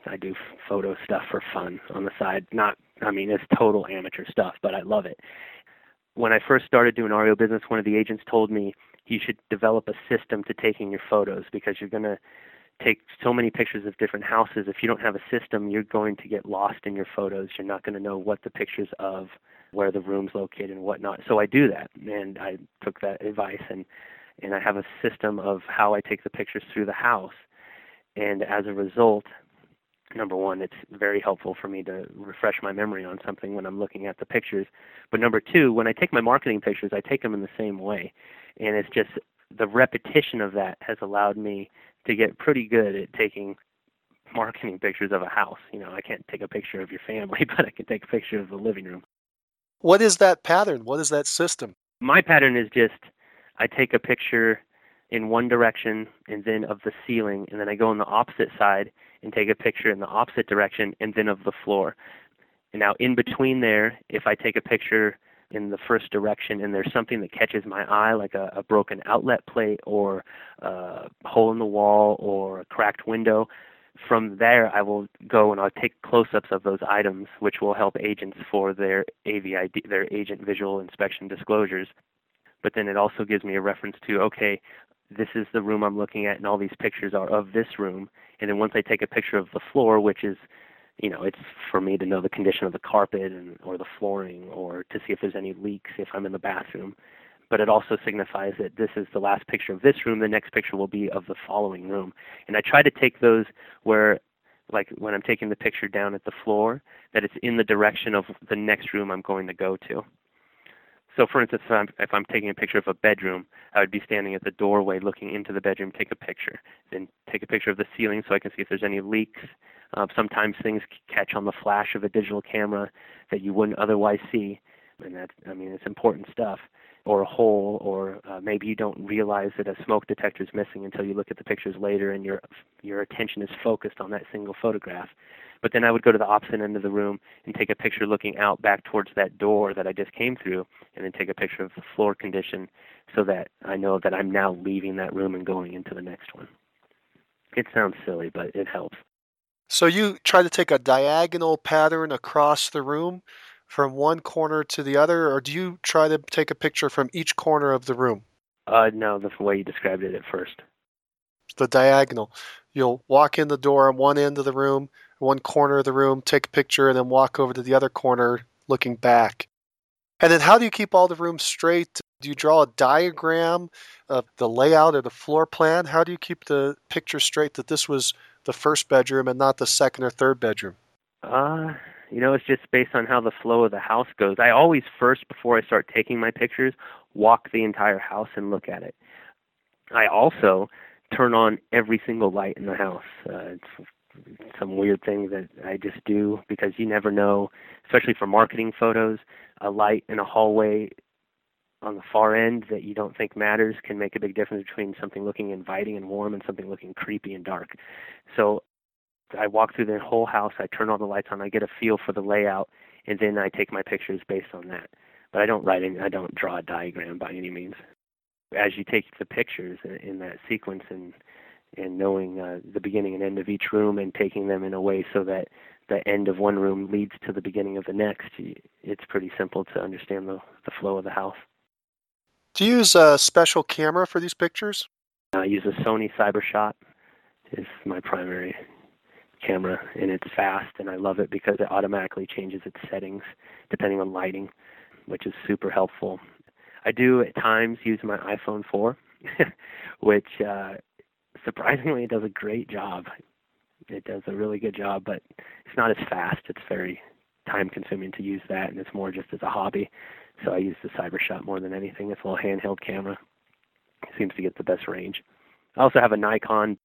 I do photo stuff for fun on the side. Not I mean it's total amateur stuff, but I love it. When I first started doing REO business, one of the agents told me you should develop a system to taking your photos because you're to take so many pictures of different houses. If you don't have a system, you're going to get lost in your photos. You're not going to know what the pictures of, where the room's located, and whatnot. So I do that, and I took that advice, and and I have a system of how I take the pictures through the house. And as a result, number one, it's very helpful for me to refresh my memory on something when I'm looking at the pictures. But number two, when I take my marketing pictures, I take them in the same way, and it's just the repetition of that has allowed me to get pretty good at taking marketing pictures of a house. You know, I can't take a picture of your family, [LAUGHS] but I can take a picture of the living room. What is that pattern? What is that system? My pattern is just I take a picture in one direction and then of the ceiling, and then I go on the opposite side and take a picture in the opposite direction and then of the floor. And now in between there, if I take a picture in the first direction and there's something that catches my eye like a, a broken outlet plate or a hole in the wall or a cracked window from there i will go and i'll take close-ups of those items which will help agents for their avid their agent visual inspection disclosures but then it also gives me a reference to okay this is the room I'm looking at, and all these pictures are of this room. And then once I take a picture of the floor, which is, you know, it's for me to know the condition of the carpet and or the flooring, or to see if there's any leaks if I'm in the bathroom. But it also signifies that this is the last picture of this room. The next picture will be of the following room. And I try to take those where, like when I'm taking the picture down at the floor, that it's in the direction of the next room I'm going to go to. So, for instance, if I'm, if I'm taking a picture of a bedroom, I would be standing at the doorway looking into the bedroom, take a picture, then take a picture of the ceiling so I can see if there's any leaks. Uh, sometimes things catch on the flash of a digital camera that you wouldn't otherwise see, and that's, I mean, it's important stuff. Or a hole, or uh, maybe you don't realize that a smoke detector is missing until you look at the pictures later, and your your attention is focused on that single photograph. But then I would go to the opposite end of the room and take a picture looking out back towards that door that I just came through, and then take a picture of the floor condition so that I know that I'm now leaving that room and going into the next one. It sounds silly, but it helps. So you try to take a diagonal pattern across the room from one corner to the other, or do you try to take a picture from each corner of the room? Uh, no, the way you described it at first. The diagonal. You'll walk in the door on one end of the room, one corner of the room, take a picture, and then walk over to the other corner looking back. And then how do you keep all the rooms straight? Do you draw a diagram of the layout or the floor plan? How do you keep the picture straight that this was the first bedroom and not the second or third bedroom? Uh, you know, it's just based on how the flow of the house goes. I always first, before I start taking my pictures, walk the entire house and look at it. I also turn on every single light in the house. Uh, it's some weird thing that I just do because you never know, especially for marketing photos, a light in a hallway on the far end that you don't think matters can make a big difference between something looking inviting and warm and something looking creepy and dark. So I walk through the whole house, I turn all the lights on, I get a feel for the layout, and then I take my pictures based on that. But I don't write in, I don't draw a diagram by any means. As you take the pictures in that sequence and and knowing uh, the beginning and end of each room and taking them in a way so that the end of one room leads to the beginning of the next, it's pretty simple to understand the, the flow of the house. Do you use a special camera for these pictures? I use a Sony CyberShot. It's my primary camera, and it's fast, and I love it because it automatically changes its settings depending on lighting, which is super helpful. I do at times use my iPhone 4, [LAUGHS] which uh, surprisingly, it does a great job. It does a really good job, but it's not as fast. It's very time consuming to use that, and it's more just as a hobby. So I use the CyberShot more than anything. It's a little handheld camera. It seems to get the best range. I also have a Nikon.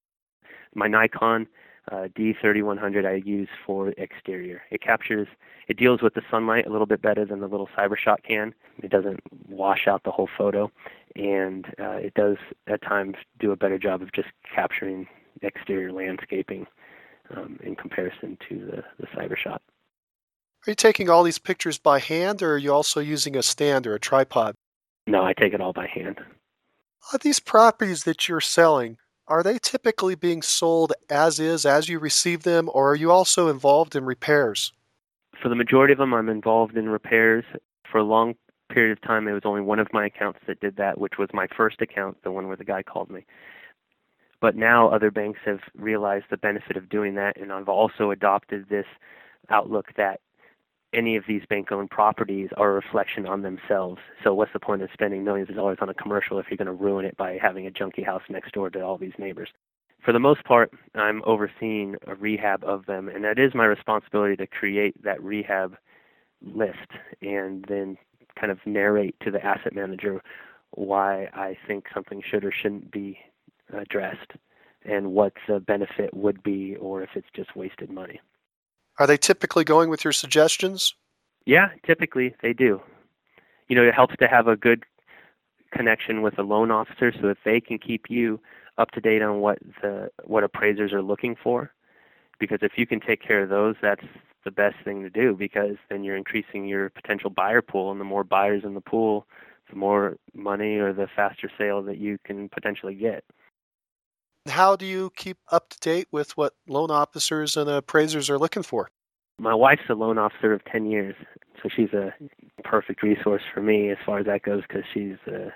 My Nikon uh, D3100 I use for exterior. It captures, it deals with the sunlight a little bit better than the little CyberShot can. It doesn't wash out the whole photo, and uh, it does at times do a better job of just capturing exterior landscaping um, in comparison to the, the CyberShot. Are you taking all these pictures by hand, or are you also using a stand or a tripod? No, I take it all by hand. Are these properties that you're selling, are they typically being sold as is, as you receive them, or are you also involved in repairs? For the majority of them, I'm involved in repairs. For a long period of time, it was only one of my accounts that did that, which was my first account, the one where the guy called me. But now other banks have realized the benefit of doing that, and I've also adopted this outlook that any of these bank owned properties are a reflection on themselves. So what's the point of spending millions of dollars on a commercial if you're going to ruin it by having a junky house next door to all these neighbors? For the most part, I'm overseeing a rehab of them, and that is my responsibility to create that rehab list and then kind of narrate to the asset manager why I think something should or shouldn't be addressed and what the benefit would be or if it's just wasted money. Are they typically going with your suggestions? Yeah, typically they do. You know, it helps to have a good connection with a loan officer so that they can keep you up to date on what the what appraisers are looking for. Because if you can take care of those, that's the best thing to do because then you're increasing your potential buyer pool and the more buyers in the pool, the more money or the faster sale that you can potentially get. How do you keep up to date with what loan officers and appraisers are looking for? My wife's a loan officer of 10 years, so she's a perfect resource for me as far as that goes because she's an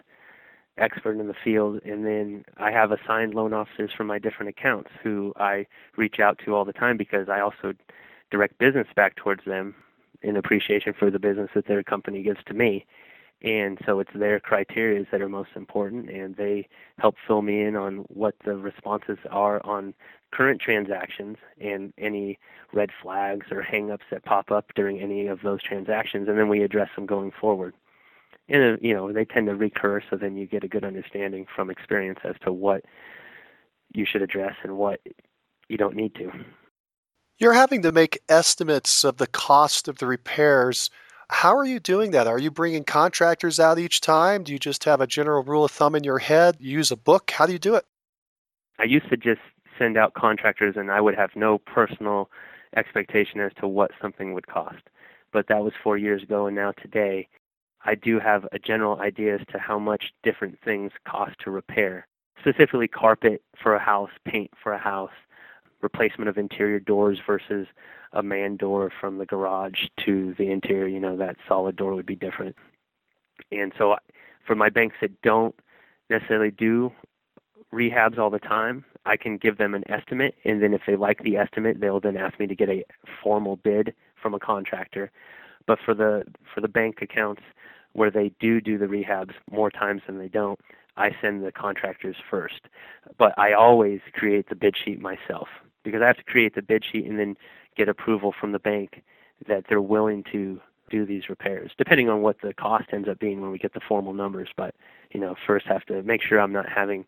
expert in the field. And then I have assigned loan officers for my different accounts who I reach out to all the time because I also direct business back towards them in appreciation for the business that their company gives to me. And so it's their criteria that are most important, and they help fill me in on what the responses are on current transactions and any red flags or hangups that pop up during any of those transactions, and then we address them going forward. And uh, you know they tend to recur, so then you get a good understanding from experience as to what you should address and what you don't need to. You're having to make estimates of the cost of the repairs. How are you doing that? Are you bringing contractors out each time? Do you just have a general rule of thumb in your head? use a book? How do you do it? I used to just send out contractors and I would have no personal expectation as to what something would cost. But that was four years ago, and now today, I do have a general idea as to how much different things cost to repair. Specifically, carpet for a house, paint for a house, replacement of interior doors versus a man door from the garage to the interior. You know, that solid door would be different. And so, for my banks that don't necessarily do rehabs all the time, I can give them an estimate, and then if they like the estimate, they'll then ask me to get a formal bid from a contractor. But for the for the bank accounts where they do do the rehabs more times than they don't, I send the contractors first. But I always create the bid sheet myself because I have to create the bid sheet and then get approval from the bank that they're willing to do these repairs, depending on what the cost ends up being when we get the formal numbers. But you know, first have to make sure I'm not having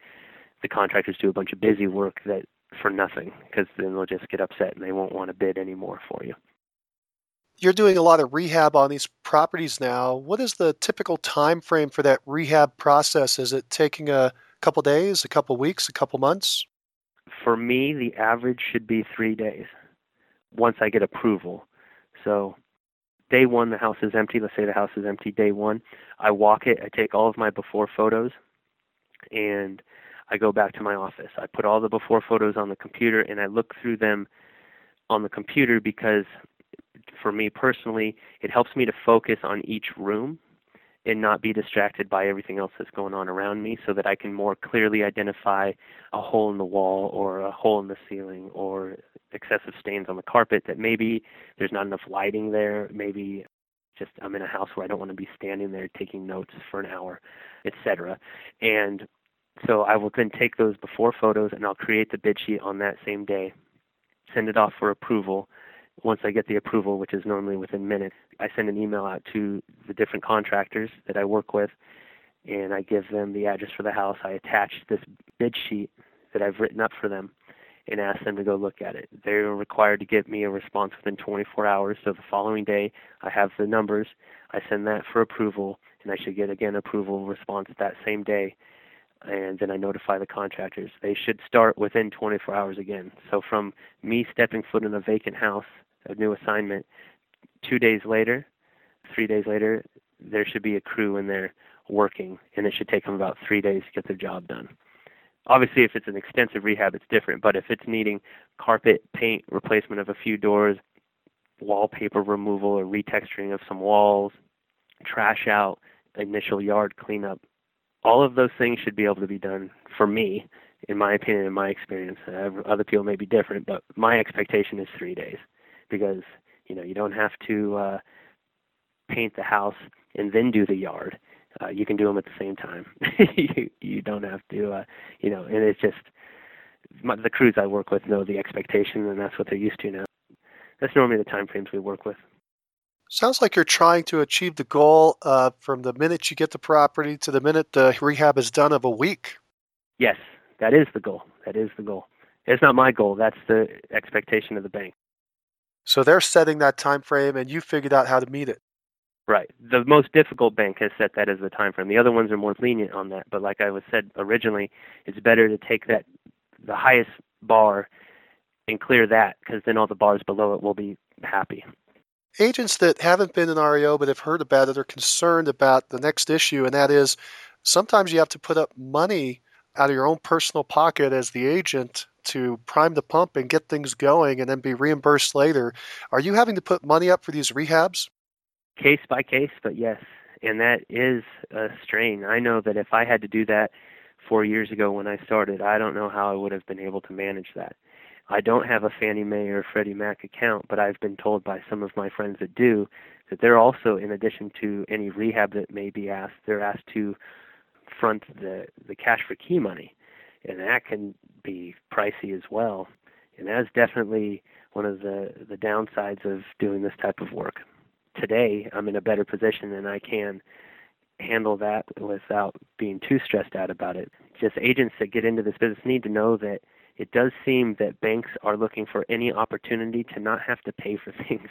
the contractors do a bunch of busy work that for nothing, because then they'll just get upset and they won't want to bid anymore for you. You're doing a lot of rehab on these properties now. What is the typical time frame for that rehab process? Is it taking a couple days, a couple weeks, a couple months? For me, the average should be three days once I get approval. So day one, the house is empty. Let's say the house is empty day one. I walk it. I take all of my before photos, and I go back to my office. I put all the before photos on the computer, and I look through them on the computer because, for me personally, it helps me to focus on each room and not be distracted by everything else that's going on around me so that I can more clearly identify a hole in the wall or a hole in the ceiling or excessive stains on the carpet that maybe there's not enough lighting there, maybe just I'm in a house where I don't want to be standing there taking notes for an hour, etc. And so I will then take those before photos and I'll create the bid sheet on that same day, send it off for approval. Once I get the approval, which is normally within minutes, I send an email out to the different contractors that I work with and I give them the address for the house. I attach this bid sheet that I've written up for them and ask them to go look at it. They're required to give me a response within 24 hours. So the following day, I have the numbers. I send that for approval, and I should get again approval response that same day. And then I notify the contractors. They should start within 24 hours again. So from me stepping foot in a vacant house, a new assignment, two days later, three days later, there should be a crew in there working, and it should take them about three days to get their job done. Obviously, if it's an extensive rehab, it's different. But if it's needing carpet, paint, replacement of a few doors, wallpaper removal or retexturing of some walls, trash out, initial yard cleanup, all of those things should be able to be done for me, in my opinion, in my experience. Other people may be different, but my expectation is three days because you know you don't have to uh, paint the house and then do the yard uh, you can do them at the same time. [LAUGHS] you, you don't have to, uh, you know, and it's just my, the crews I work with know the expectation, and that's what they're used to now. That's normally the time frames we work with. Sounds like you're trying to achieve the goal uh, from the minute you get the property to the minute the rehab is done of a week. Yes, that is the goal. That is the goal. It's not my goal. That's the expectation of the bank. So they're setting that time frame, and you figured out how to meet it. Right. The most difficult bank has set that as the time frame. The other ones are more lenient on that. But like I was said originally, it's better to take that the highest bar and clear that because then all the bars below it will be happy. Agents that haven't been in REO but have heard about it are concerned about the next issue, and that is sometimes you have to put up money out of your own personal pocket as the agent to prime the pump and get things going and then be reimbursed later. Are you having to put money up for these rehabs? case by case, but yes, And that is a strain. I know that if I had to do that four years ago when I started, I don't know how I would have been able to manage that. I don't have a Fannie Mae or Freddie Mac account, but I've been told by some of my friends that do that they're also, in addition to any rehab that may be asked, they're asked to front the the cash for key money, and that can be pricey as well. And that's definitely one of the the downsides of doing this type of work. Today, I'm in a better position and I can handle that without being too stressed out about it. Just agents that get into this business need to know that it does seem that banks are looking for any opportunity to not have to pay for [LAUGHS] things.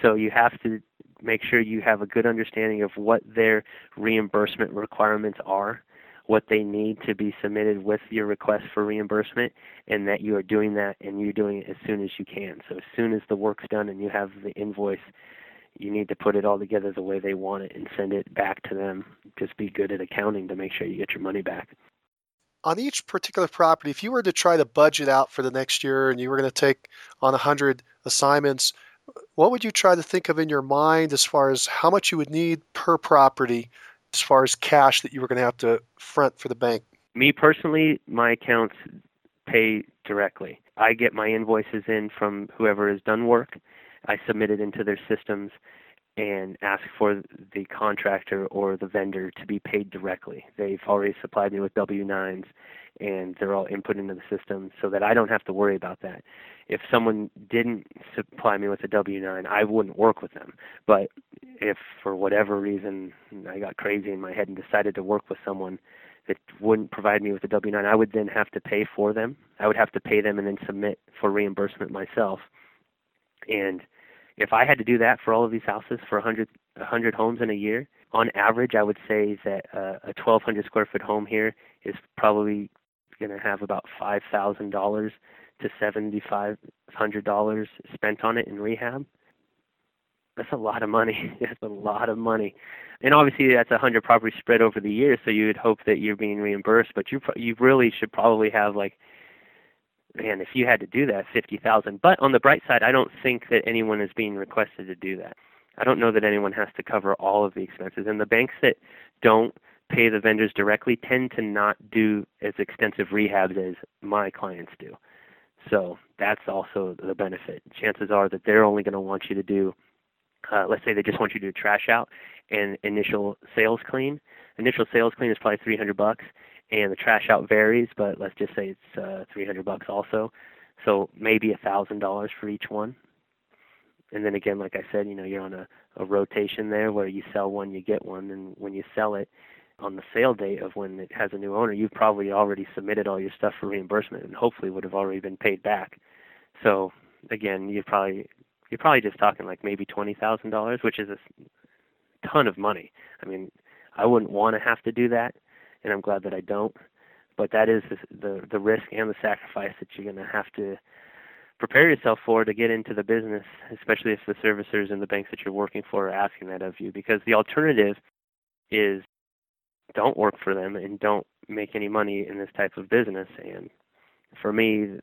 So you have to make sure you have a good understanding of what their reimbursement requirements are, what they need to be submitted with your request for reimbursement, and that you are doing that and you're doing it as soon as you can. So as soon as the work's done and you have the invoice, you need to put it all together the way they want it and send it back to them. Just be good at accounting to make sure you get your money back. On each particular property, if you were to try to budget out for the next year and you were going to take on 100 assignments, what would you try to think of in your mind as far as how much you would need per property as far as cash that you were going to have to front for the bank? Me personally, my accounts pay directly. I get my invoices in from whoever has done work. I submit it into their systems and ask for the contractor or the vendor to be paid directly. They've already supplied me with W 9s and they're all input into the system so that I don't have to worry about that. If someone didn't supply me with a W 9, I wouldn't work with them. But if for whatever reason I got crazy in my head and decided to work with someone that wouldn't provide me with a W 9, I would then have to pay for them. I would have to pay them and then submit for reimbursement myself. And if I had to do that for all of these houses for 100, 100 homes in a year, on average, I would say that uh, a 1,200 square foot home here is probably going to have about $5,000 to $7,500 spent on it in rehab. That's a lot of money. [LAUGHS] That's a lot of money. And obviously, that's a 100 properties spread over the years, so you would hope that you're being reimbursed. But you you really should probably have like man, if you had to do that, fifty thousand. But on the bright side, I don't think that anyone is being requested to do that. I don't know that anyone has to cover all of the expenses, and the banks that don't pay the vendors directly tend to not do as extensive rehabs as my clients do. So that's also the benefit. Chances are that they're only going to want you to do, uh, let's say they just want you to do trash out and initial sales clean. Initial sales clean is probably 300 bucks, and the trash out varies, but let's just say it's uh, 300 bucks also. So maybe a thousand dollars for each one. And then again, like I said, you know, you're on a, a rotation there where you sell one, you get one, and when you sell it on the sale date of when it has a new owner, you've probably already submitted all your stuff for reimbursement and hopefully would have already been paid back. So again, you're probably you're probably just talking like maybe twenty thousand dollars, which is a ton of money. I mean, I wouldn't want to have to do that and I'm glad that I don't. But that is the the risk and the sacrifice that you're going to have to prepare yourself for to get into the business, especially if the servicers and the banks that you're working for are asking that of you. Because the alternative is don't work for them and don't make any money in this type of business. And for me,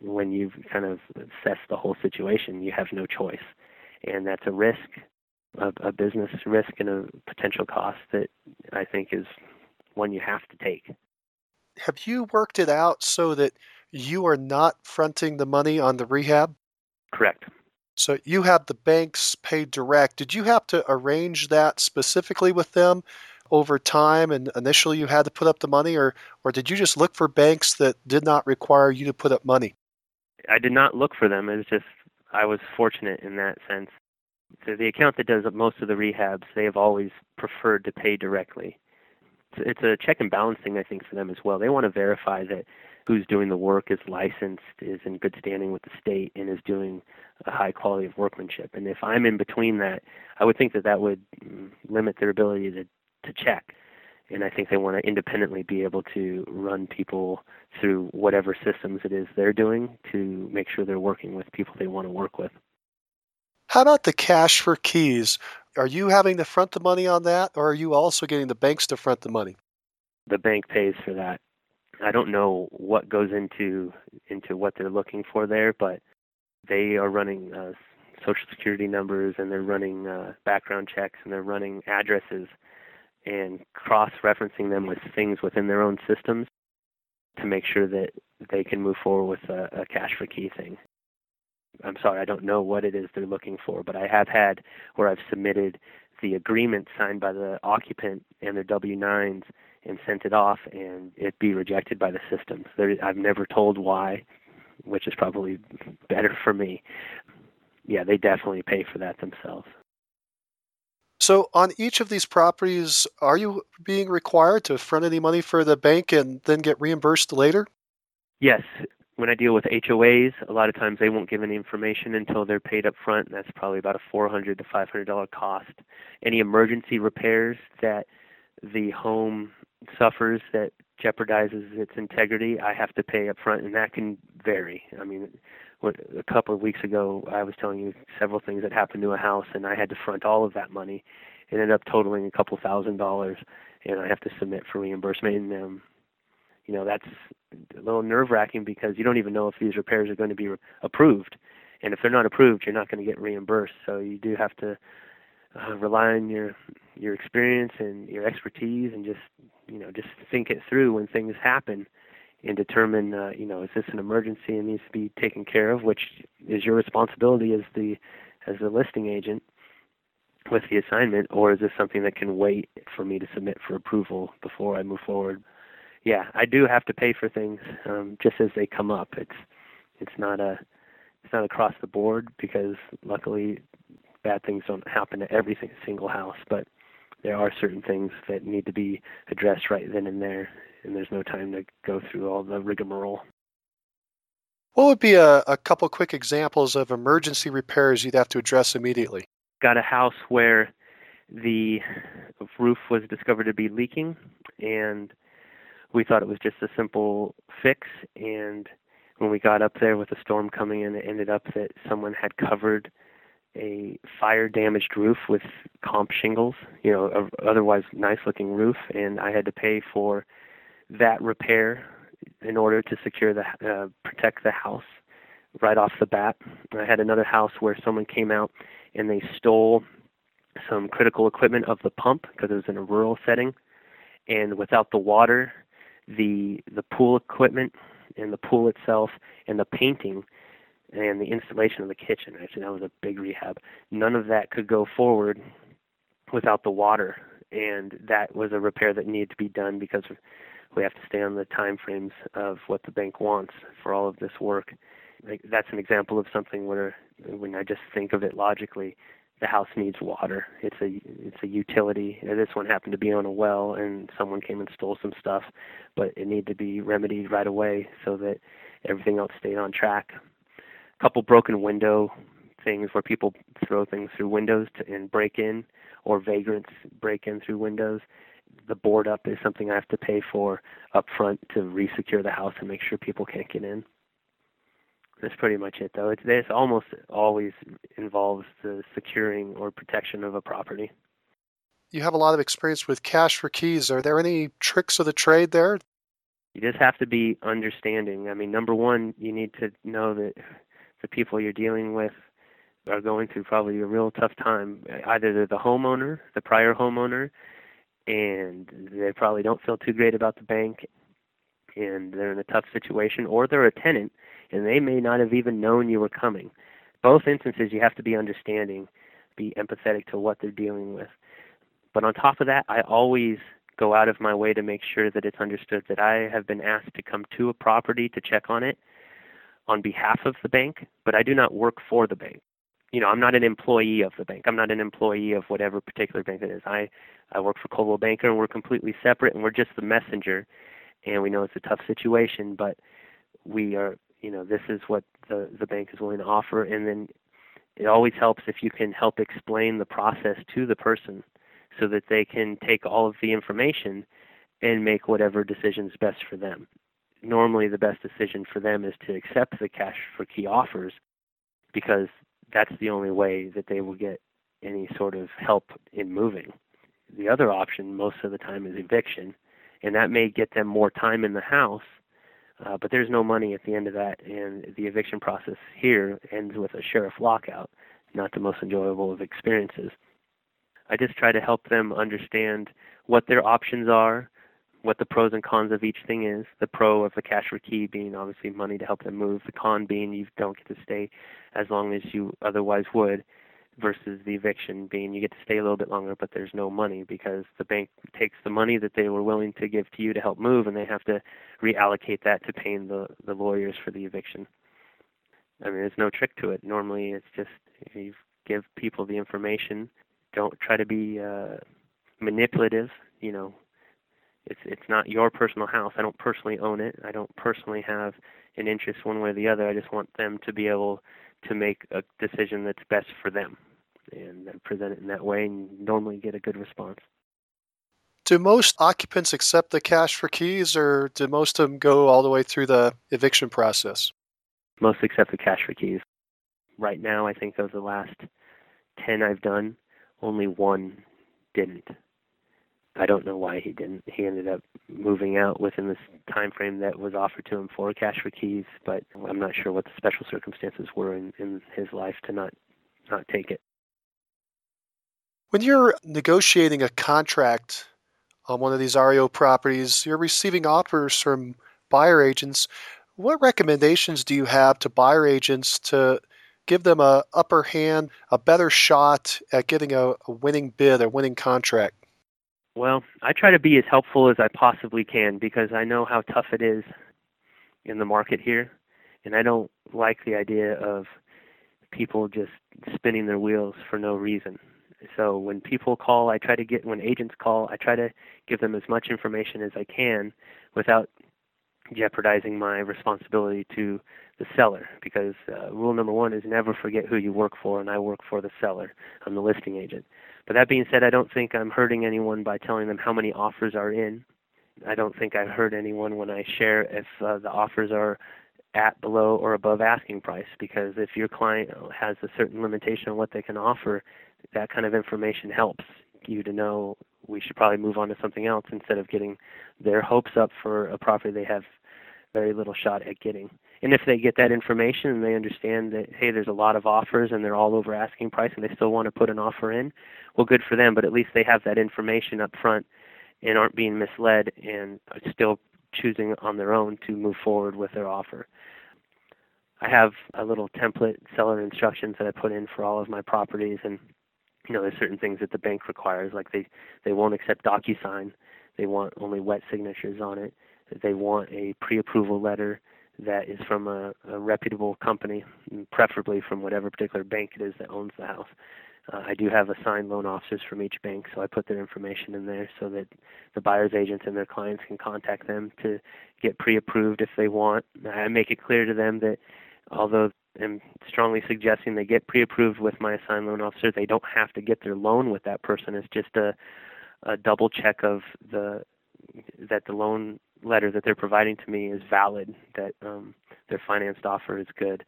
when you've kind of assessed the whole situation, you have no choice. And that's a risk, a, a business risk and a potential cost that I think is one you have to take. Have you worked it out so that you are not fronting the money on the rehab? Correct. So you have the banks paid direct. Did you have to arrange that specifically with them over time and initially you had to put up the money or or did you just look for banks that did not require you to put up money? I did not look for them. It was just I was fortunate in that sense. So the account that does most of the rehabs, they have always preferred to pay directly it's a check and balance thing I think for them as well. They want to verify that who's doing the work is licensed, is in good standing with the state, and is doing a high quality of workmanship. And if I'm in between that, I would think that that would limit their ability to to check. And I think they want to independently be able to run people through whatever systems it is they're doing to make sure they're working with people they want to work with. How about the cash for keys? Are you having to front the money on that, or are you also getting the banks to front the money? The bank pays for that. I don't know what goes into into what they're looking for there, but they are running uh, social security numbers and they're running uh, background checks and they're running addresses and cross-referencing them with things within their own systems to make sure that they can move forward with a, a cash for key thing. I'm sorry, I don't know what it is they're looking for, but I have had where I've submitted the agreement signed by the occupant and their W-9s and sent it off, and it be rejected by the system. There, I've never told why, which is probably better for me. Yeah, they definitely pay for that themselves. So, on each of these properties, are you being required to front any money for the bank and then get reimbursed later? Yes. When I deal with HOAs, a lot of times they won't give any information until they're paid up front. And that's probably about a $400 to $500 cost. Any emergency repairs that the home suffers that jeopardizes its integrity, I have to pay up front, and that can vary. I mean, what, a couple of weeks ago, I was telling you several things that happened to a house, and I had to front all of that money. It ended up totaling a couple thousand dollars, and I have to submit for reimbursement. And um, you know, that's a little nerve wracking because you don't even know if these repairs are going to be re- approved, and if they're not approved, you're not going to get reimbursed. So you do have to uh, rely on your your experience and your expertise, and just you know, just think it through when things happen and determine, uh, you know, is this an emergency and needs to be taken care of, which is your responsibility as the as the listing agent with the assignment, or is this something that can wait for me to submit for approval before I move forward? Yeah, I do have to pay for things um, just as they come up. It's it's not a it's not across the board because luckily bad things don't happen to every single house, but there are certain things that need to be addressed right then and there and there's no time to go through all the rigmarole. What would be a, a couple quick examples of emergency repairs you'd have to address immediately? Got a house where the roof was discovered to be leaking, and we thought it was just a simple fix. And when we got up there with the storm coming in, it ended up that someone had covered a fire damaged roof with comp shingles, you know, a otherwise nice looking roof, and I had to pay for that repair in order to secure the uh, protect the house right off the bat. I had another house where someone came out and they stole some critical equipment of the pump because it was in a rural setting, and without the water, the the pool equipment and the pool itself and the painting and the installation of the kitchen. Actually, that was a big rehab. None of that could go forward without the water, and that was a repair that needed to be done because we have to stay on the time frames of what the bank wants for all of this work. Like, that's an example of something where, when I just think of it logically, the house needs water. It's a it's a utility. This one happened to be on a well, and someone came and stole some stuff, but it needed to be remedied right away so that everything else stayed on track. A couple broken window things where people throw things through windows to, and break in, or vagrants break in through windows the board up is something I have to pay for up front to resecure the house and make sure people can't get in. That's pretty much it, though. It's this almost always involves the securing or protection of a property. You have a lot of experience with cash for keys. Are there any tricks of the trade there? You just have to be understanding. I mean, number one, you need to know that the people you're dealing with are going through probably a real tough time. Either they're the homeowner, the prior homeowner, and they probably don't feel too great about the bank and they're in a tough situation or they're a tenant and they may not have even known you were coming. Both instances you have to be understanding, be empathetic to what they're dealing with. But on top of that, I always go out of my way to make sure that it's understood that I have been asked to come to a property to check on it on behalf of the bank, but I do not work for the bank you know, I'm not an employee of the bank. I'm not an employee of whatever particular bank it is. I I work for Coldwell Banker, and we're completely separate, and we're just the messenger. And we know it's a tough situation, but we are, you know, this is what the the bank is willing to offer. And then it always helps if you can help explain the process to the person, so that they can take all of the information and make whatever decisions best for them. Normally, the best decision for them is to accept the cash for key offers because that's the only way that they will get any sort of help in moving. The other option, most of the time, is eviction, and that may get them more time in the house, uh, but there's no money at the end of that, and the eviction process here ends with a sheriff lockout. not the most enjoyable of experiences. I just try to help them understand what their options are, what the pros and cons of each thing is. The pro of the cash for key being obviously money to help them move, the con being you don't get to stay as long as you otherwise would, versus the eviction being you get to stay a little bit longer but there's no money because the bank takes the money that they were willing to give to you to help move and they have to reallocate that to paying the the lawyers for the eviction. I mean, there's no trick to it. Normally, it's just you give people the information. Don't try to be uh, manipulative. You know, it's it's not your personal house. I don't personally own it. I don't personally have an interest one way or the other. I just want them to be able to make a decision that's best for them and present it in that way and normally get a good response. Do most occupants accept the cash for keys or do most of them go all the way through the eviction process? Most accept the cash for keys. Right now, I think of the last 10 I've done, only one didn't. I don't know why he didn't. He ended up moving out within this time frame that was offered to him for cash for keys, but I'm not sure what the special circumstances were in, in his life to not not take it. When you're negotiating a contract on one of these REO properties, you're receiving offers from buyer agents. What recommendations do you have to buyer agents to give them a upper hand, a better shot at getting a, a winning bid, a winning contract? Well, I try to be as helpful as I possibly can because I know how tough it is in the market here, and I don't like the idea of people just spinning their wheels for no reason. So when people call, I try to get when agents call, I try to give them as much information as I can without jeopardizing my responsibility to the seller because uh, rule number 1 is never forget who you work for and I work for the seller. I'm the listing agent. But that being said, I don't think I'm hurting anyone by telling them how many offers are in. I don't think I hurt anyone when I share if uh, the offers are at, below, or above asking price because if your client has a certain limitation on what they can offer, that kind of information helps you to know we should probably move on to something else instead of getting their hopes up for a property they have very little shot at getting. And if they get that information and they understand that hey, there's a lot of offers and they're all over asking price and they still want to put an offer in, well, good for them. But at least they have that information up front and aren't being misled and are still choosing on their own to move forward with their offer. I have a little template seller instructions that I put in for all of my properties and you know there's certain things that the bank requires like they they won't accept DocuSign. They want only wet signatures on it. They want a pre-approval letter that is from a, a reputable company, preferably from whatever particular bank it is that owns the house. Uh, I do have assigned loan officers from each bank, so I put their information in there so that the buyer's agents and their clients can contact them to get pre-approved if they want. I make it clear to them that although I'm strongly suggesting they get pre-approved with my assigned loan officer, they don't have to get their loan with that person. It's just a, a double check of the that the loan letter that they're providing to me is valid, that um, their financed offer is good.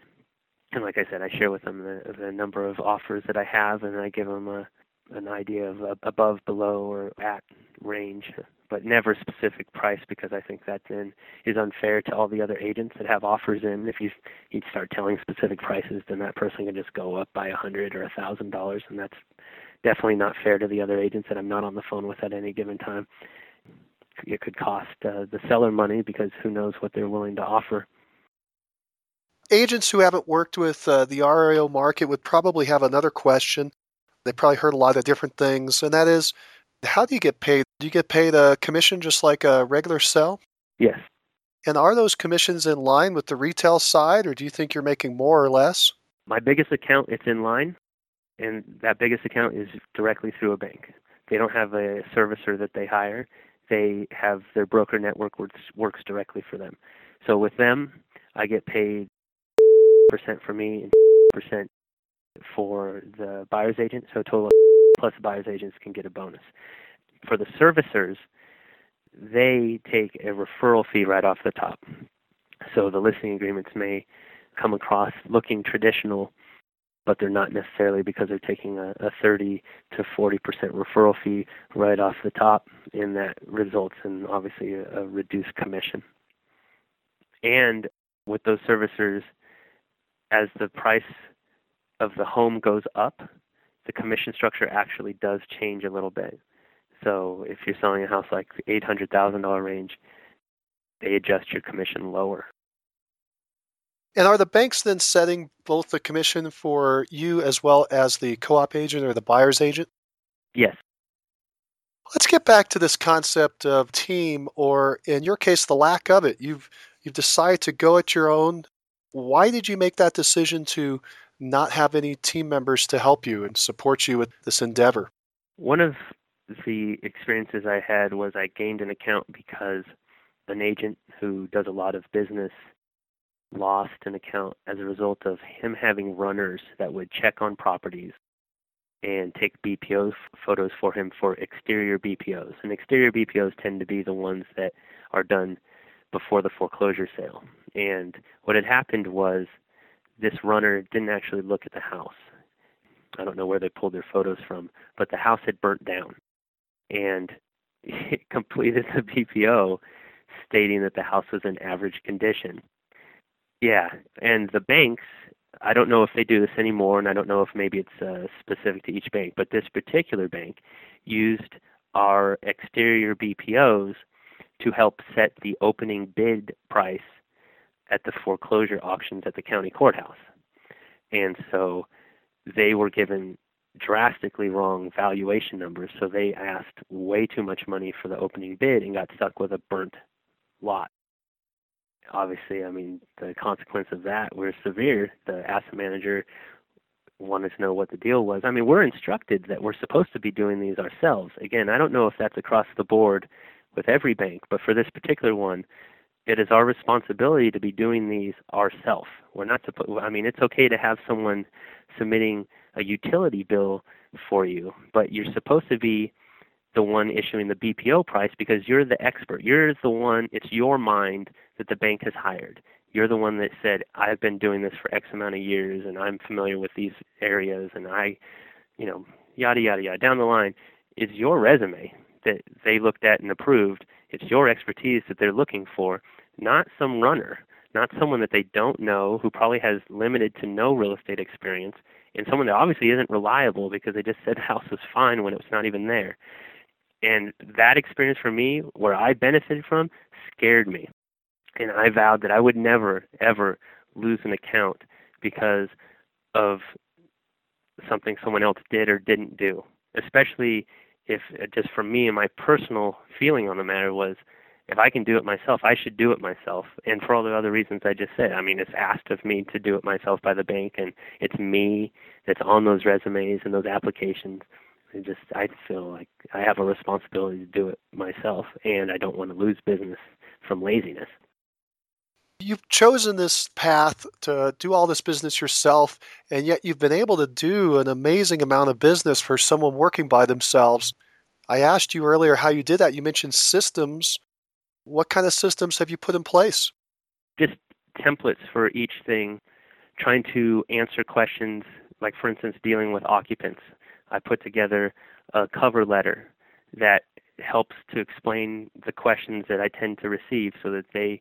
And like I said, I share with them the, the number of offers that I have, and I give them a, an idea of above, below, or at range, but never specific price because I think that then is unfair to all the other agents that have offers in. If you you start telling specific prices, then that person can just go up by a hundred or a thousand dollars, and that's definitely not fair to the other agents that I'm not on the phone with at any given time it could cost uh, the seller money because who knows what they're willing to offer. Agents who haven't worked with uh, the REO market would probably have another question. They probably heard a lot of different things, and that is, how do you get paid? Do you get paid a commission just like a regular sell? Yes. And are those commissions in line with the retail side, or do you think you're making more or less? My biggest account, it's in line, and that biggest account is directly through a bank. They don't have a servicer that they hire they have their broker network works works directly for them. So with them, I get paid percent for me and percent for the buyer's agent. So total plus buyer's agents can get a bonus. For the servicers, they take a referral fee right off the top. So the listing agreements may come across looking traditional but they're not necessarily because they're taking a, a 30 to 40 percent referral fee right off the top, and that results in obviously a, a reduced commission. And with those servicers, as the price of the home goes up, the commission structure actually does change a little bit. So if you're selling a house like the eight hundred thousand dollar range, they adjust your commission lower. And are the banks then setting both the commission for you as well as the co-op agent or the buyer's agent? Yes. Let's get back to this concept of team, or in your case, the lack of it. You've you've decided to go at your own. Why did you make that decision to not have any team members to help you and support you with this endeavor? One of the experiences I had was I gained an account because an agent who does a lot of business lost an account as a result of him having runners that would check on properties and take BPO photos for him for exterior BPOs. And exterior BPOs tend to be the ones that are done before the foreclosure sale. And what had happened was this runner didn't actually look at the house. I don't know where they pulled their photos from, but the house had burnt down. And [LAUGHS] he completed the BPO stating that the house was in average condition. Yeah, and the banks I don't know if they do this anymore, and I don't know if maybe it's uh, specific to each bank, but this particular bank used our exterior BPOs to help set the opening bid price at the foreclosure auctions at the county courthouse. And so they were given drastically wrong valuation numbers, so they asked way too much money for the opening bid and got stuck with a burnt lot obviously, I mean, the consequence of that were severe. The asset manager wanted to know what the deal was. I mean, we're instructed that we're supposed to be doing these ourselves. Again, I don't know if that's across the board with every bank, but for this particular one, it is our responsibility to be doing these ourselves. We're not supposed. I mean, it's okay to have someone submitting a utility bill for you, but you're supposed to be the one issuing the BPO price because you're the expert. You're the one, it's your mind that the bank has hired. You're the one that said, I've been doing this for X amount of years and I'm familiar with these areas and I, you know, yada, yada, yada. Down the line is your resume that they looked at and approved. It's your expertise that they're looking for, not some runner, not someone that they don't know who probably has limited to no real estate experience, and someone that obviously isn't reliable because they just said the house was fine when it was not even there. And that experience for me, where I benefited from, scared me. And I vowed that I would never, ever lose an account because of something someone else did or didn't do. Especially if, uh, just for me and my personal feeling on the matter was, if I can do it myself, I should do it myself. And for all the other reasons I just said, I mean, it's asked of me to do it myself by the bank, and it's me that's on those resumes and those applications. I just I feel like I have a responsibility to do it myself, and I don't want to lose business from laziness. You've chosen this path to do all this business yourself, and yet you've been able to do an amazing amount of business for someone working by themselves. I asked you earlier how you did that. You mentioned systems. What kind of systems have you put in place? Just templates for each thing, trying to answer questions, like, for instance, dealing with occupants. I put together a cover letter that helps to explain the questions that I tend to receive so that they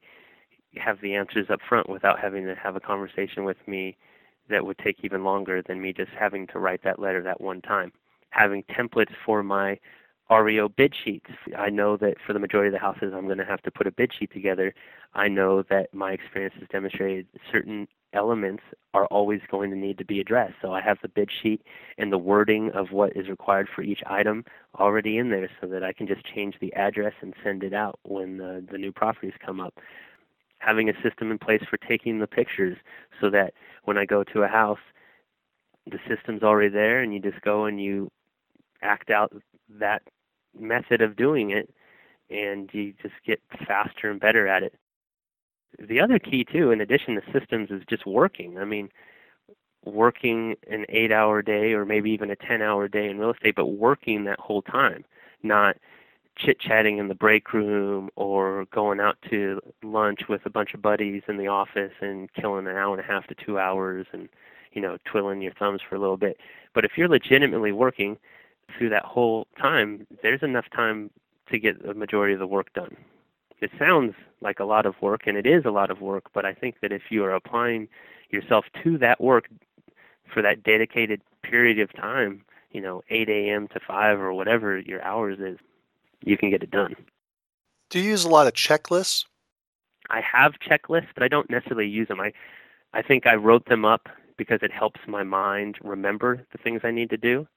have the answers up front without having to have a conversation with me that would take even longer than me just having to write that letter that one time. Having templates for my REO bid sheets. I know that for the majority of the houses I'm going to have to put a bid sheet together. I know that my experience has demonstrated certain elements are always going to need to be addressed. So I have the bid sheet and the wording of what is required for each item already in there so that I can just change the address and send it out when the, the new properties come up. Having a system in place for taking the pictures so that when I go to a house, the system's already there and you just go and you act out that method of doing it and you just get faster and better at it the other key too, in addition to systems, is just working. I mean, working an eight-hour day or maybe even a ten-hour day in real estate, but working that whole time, not chit-chatting in the break room or going out to lunch with a bunch of buddies in the office and killing an hour and a half to two hours and you know twiddling your thumbs for a little bit. But if you're legitimately working through that whole time, there's enough time to get the majority of the work done it sounds like a lot of work, and it is a lot of work, but I think that if you are applying yourself to that work for that dedicated period of time, you know, 8 a.m. to 5 or whatever your hours is, you can get it done. Do you use a lot of checklists? I have checklists, but I don't necessarily use them. I, I think I wrote them up because it helps my mind remember the things I need to do.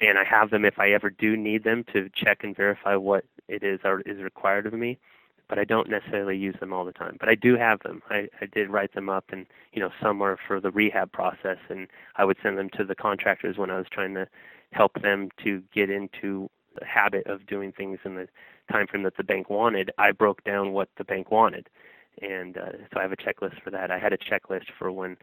And I have them if I ever do need them to check and verify what it is or is required of me but I don't necessarily use them all the time. But I do have them. I, I did write them up, and you know, some are for the rehab process, and I would send them to the contractors when I was trying to help them to get into habit of doing things in the time frame that the bank wanted. I broke down what the bank wanted, and uh, so I have a checklist for that. I had a checklist for when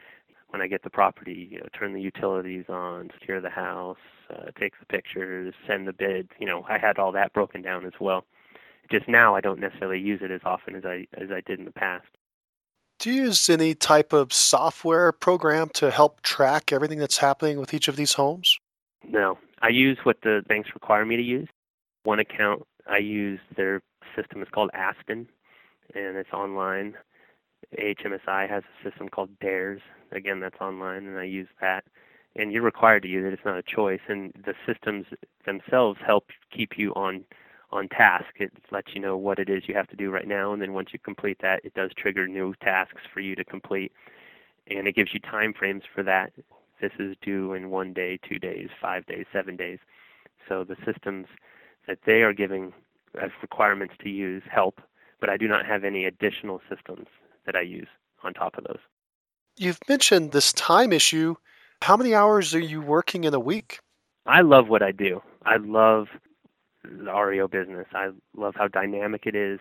when I get the property, you know, turn the utilities on, secure the house, uh, take the pictures, send the bid. You know, I had all that broken down as well just now I don't necessarily use it as often as I as I did in the past. Do you use any type of software program to help track everything that's happening with each of these homes? No. I use what the banks require me to use. One account I use their system is called Aspen and it's online. HMSI has a system called DARES. Again, that's online and I use that. And you're required to use it. It's not a choice. And the systems themselves help keep you on on task. It lets you know what it is you have to do right now, and then once you complete that, it does trigger new tasks for you to complete, and it gives you time frames for that. This is due in one day, two days, five days, seven days. So the systems that they are giving as requirements to use help, but I do not have any additional systems that I use on top of those. You've mentioned this time issue. How many hours are you working in a week? I love what I do. I love the REO business. I love how dynamic it is.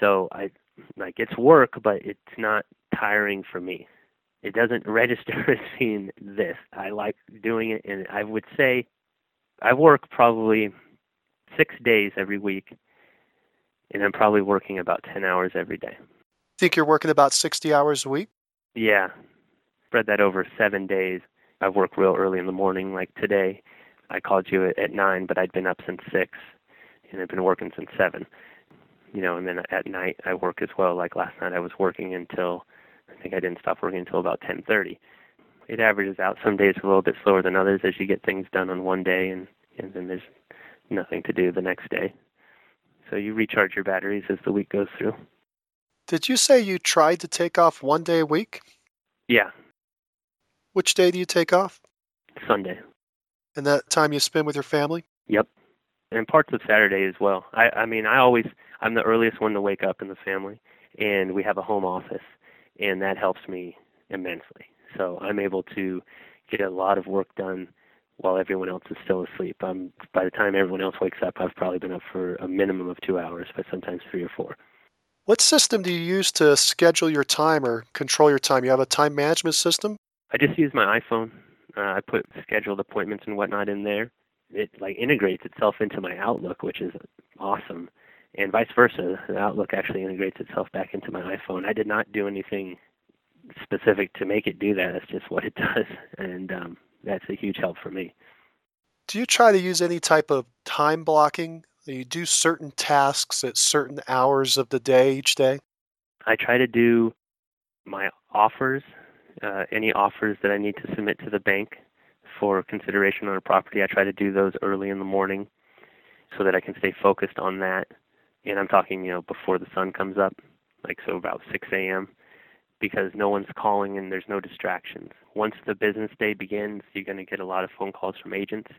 So I like it's work, but it's not tiring for me. It doesn't [LAUGHS] register as being this. I like doing it, and I would say I work probably six days every week, and I'm probably working about ten hours every day. Think you're working about sixty hours a week? Yeah, spread that over seven days. I work real early in the morning, like today. I called you at, at nine, but I'd been up since six, and I've been working since seven. You know, and then at night I work as well. Like last night, I was working until I think I didn't stop working until about ten thirty. It averages out. Some days a little bit slower than others as you get things done on one day, and and then there's nothing to do the next day. So you recharge your batteries as the week goes through. Did you say you tried to take off one day a week? Yeah. Which day do you take off? Sunday and that time you spend with your family? Yep. And parts of Saturday as well. I, I mean, I always, I'm the earliest one to wake up in the family, and we have a home office, and that helps me immensely. So I'm able to get a lot of work done while everyone else is still asleep. Um, by the time everyone else wakes up, I've probably been up for a minimum of two hours, but sometimes three or four. What system do you use to schedule your time or control your time? You have a time management system? I just use my iPhone. Uh, I put scheduled appointments and whatnot in there. It like integrates itself into my Outlook, which is awesome, and vice versa. The Outlook actually integrates itself back into my iPhone. I did not do anything specific to make it do that. That's just what it [LAUGHS] does, and um, that's a huge help for me. Do you try to use any type of time blocking? Do you do certain tasks at certain hours of the day each day? I try to do my offers uh, any offers that I need to submit to the bank for consideration on a property. I try to do those early in the morning so that I can stay focused on that. And I'm talking, you know, before the sun comes up, like so about 6 a.m., because no one's calling and there's no distractions. Once the business day begins, you're going to get a lot of phone calls from agents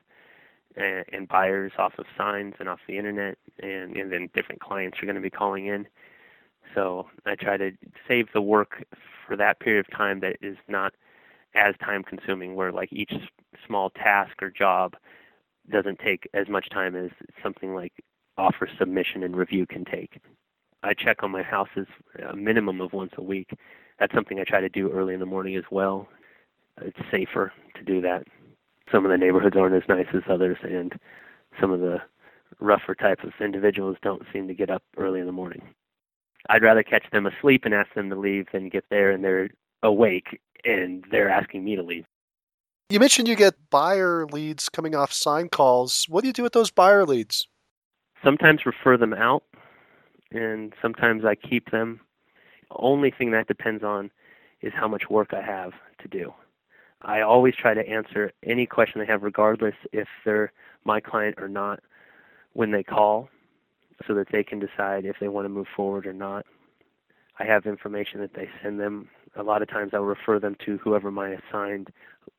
and, and buyers off of signs and off the internet, and, and then different clients are going to be calling in. So I try to save the work for that period of time that is not as time consuming where like each small task or job doesn't take as much time as something like offer submission and review can take. I check on my houses a minimum of once a week. That's something I try to do early in the morning as well. It's safer to do that. Some of the neighborhoods aren't as nice as others, and some of the rougher types of individuals don't seem to get up early in the morning. I'd rather catch them asleep and ask them to leave than get there and they're awake and they're asking me to leave. You mentioned you get buyer leads coming off sign calls. What do you do with those buyer leads? Sometimes refer them out, and sometimes I keep them. Only thing that depends on is how much work I have to do. I always try to answer any question they have, regardless if they're my client or not, when they call, so that they can decide if they want to move forward or not. I have information that they send them. A lot of times I'll refer them to whoever my assigned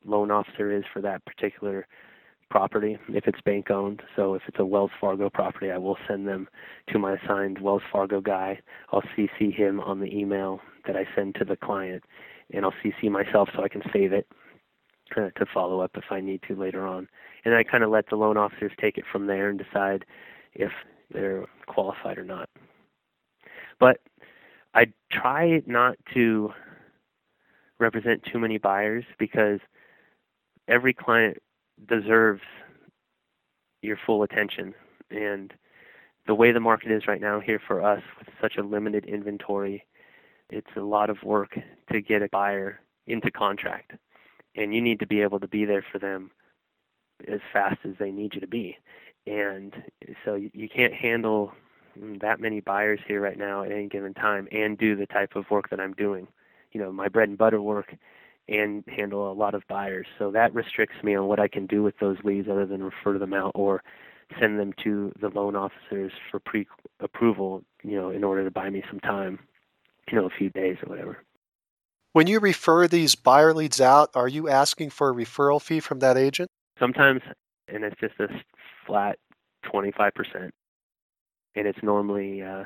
loan officer is for that particular property if it's bank owned. So if it's a Wells Fargo property, I will send them to my assigned Wells Fargo guy. I'll CC him on the email that I send to the client, and I'll CC myself so I can save it uh, to follow up if I need to later on. And I kind of let the loan officers take it from there and decide if they're qualified or not. But I try not to represent too many buyers because every client deserves your full attention. And the way the market is right now here for us with such a limited inventory, it's a lot of work to get a buyer into contract. And you need to be able to be there for them as fast as they need you to be. And so you can't handle that many buyers here right now at any given time and do the type of work that I'm doing. You know, my bread and butter work and handle a lot of buyers. So that restricts me on what I can do with those leads other than refer them out or send them to the loan officers for pre approval, you know, in order to buy me some time, you know, a few days or whatever. When you refer these buyer leads out, are you asking for a referral fee from that agent? Sometimes, and it's just a flat 25%. And it's normally, uh,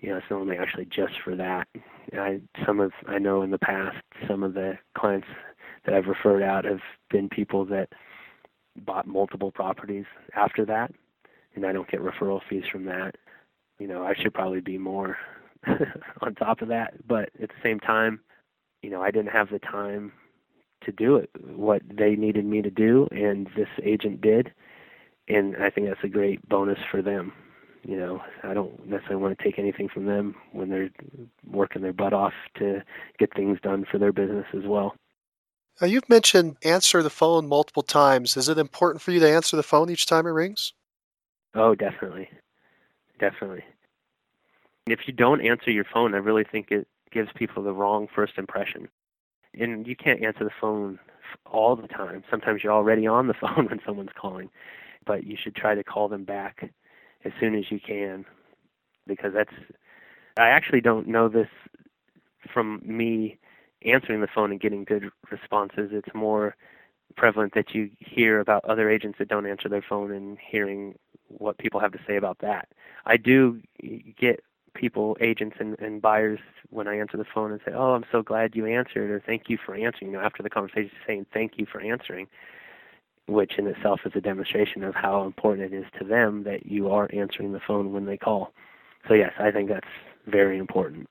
you know, it's normally actually just for that. I some of I know in the past some of the clients that I've referred out have been people that bought multiple properties after that, and I don't get referral fees from that. You know, I should probably be more [LAUGHS] on top of that, but at the same time, you know, I didn't have the time to do it what they needed me to do, and this agent did, and I think that's a great bonus for them you know, I don't necessarily want to take anything from them when they're working their butt off to get things done for their business as well. Now, you've mentioned answer the phone multiple times. Is it important for you to answer the phone each time it rings? Oh, definitely. Definitely. If you don't answer your phone, I really think it gives people the wrong first impression. And you can't answer the phone all the time. Sometimes you're already on the [LAUGHS] phone when someone's calling, but you should try to call them back as soon as you can because that's I actually don't know this from me answering the phone and getting good responses. It's more prevalent that you hear about other agents that don't answer their phone and hearing what people have to say about that. I do get people, agents and, and buyers, when I answer the phone and say, "Oh, I'm so glad you answered," or "Thank you for answering." You know, after the conversation, saying "Thank you for answering." Which in itself is a demonstration of how important it is to them that you are answering the phone when they call. So, yes, I think that's very important.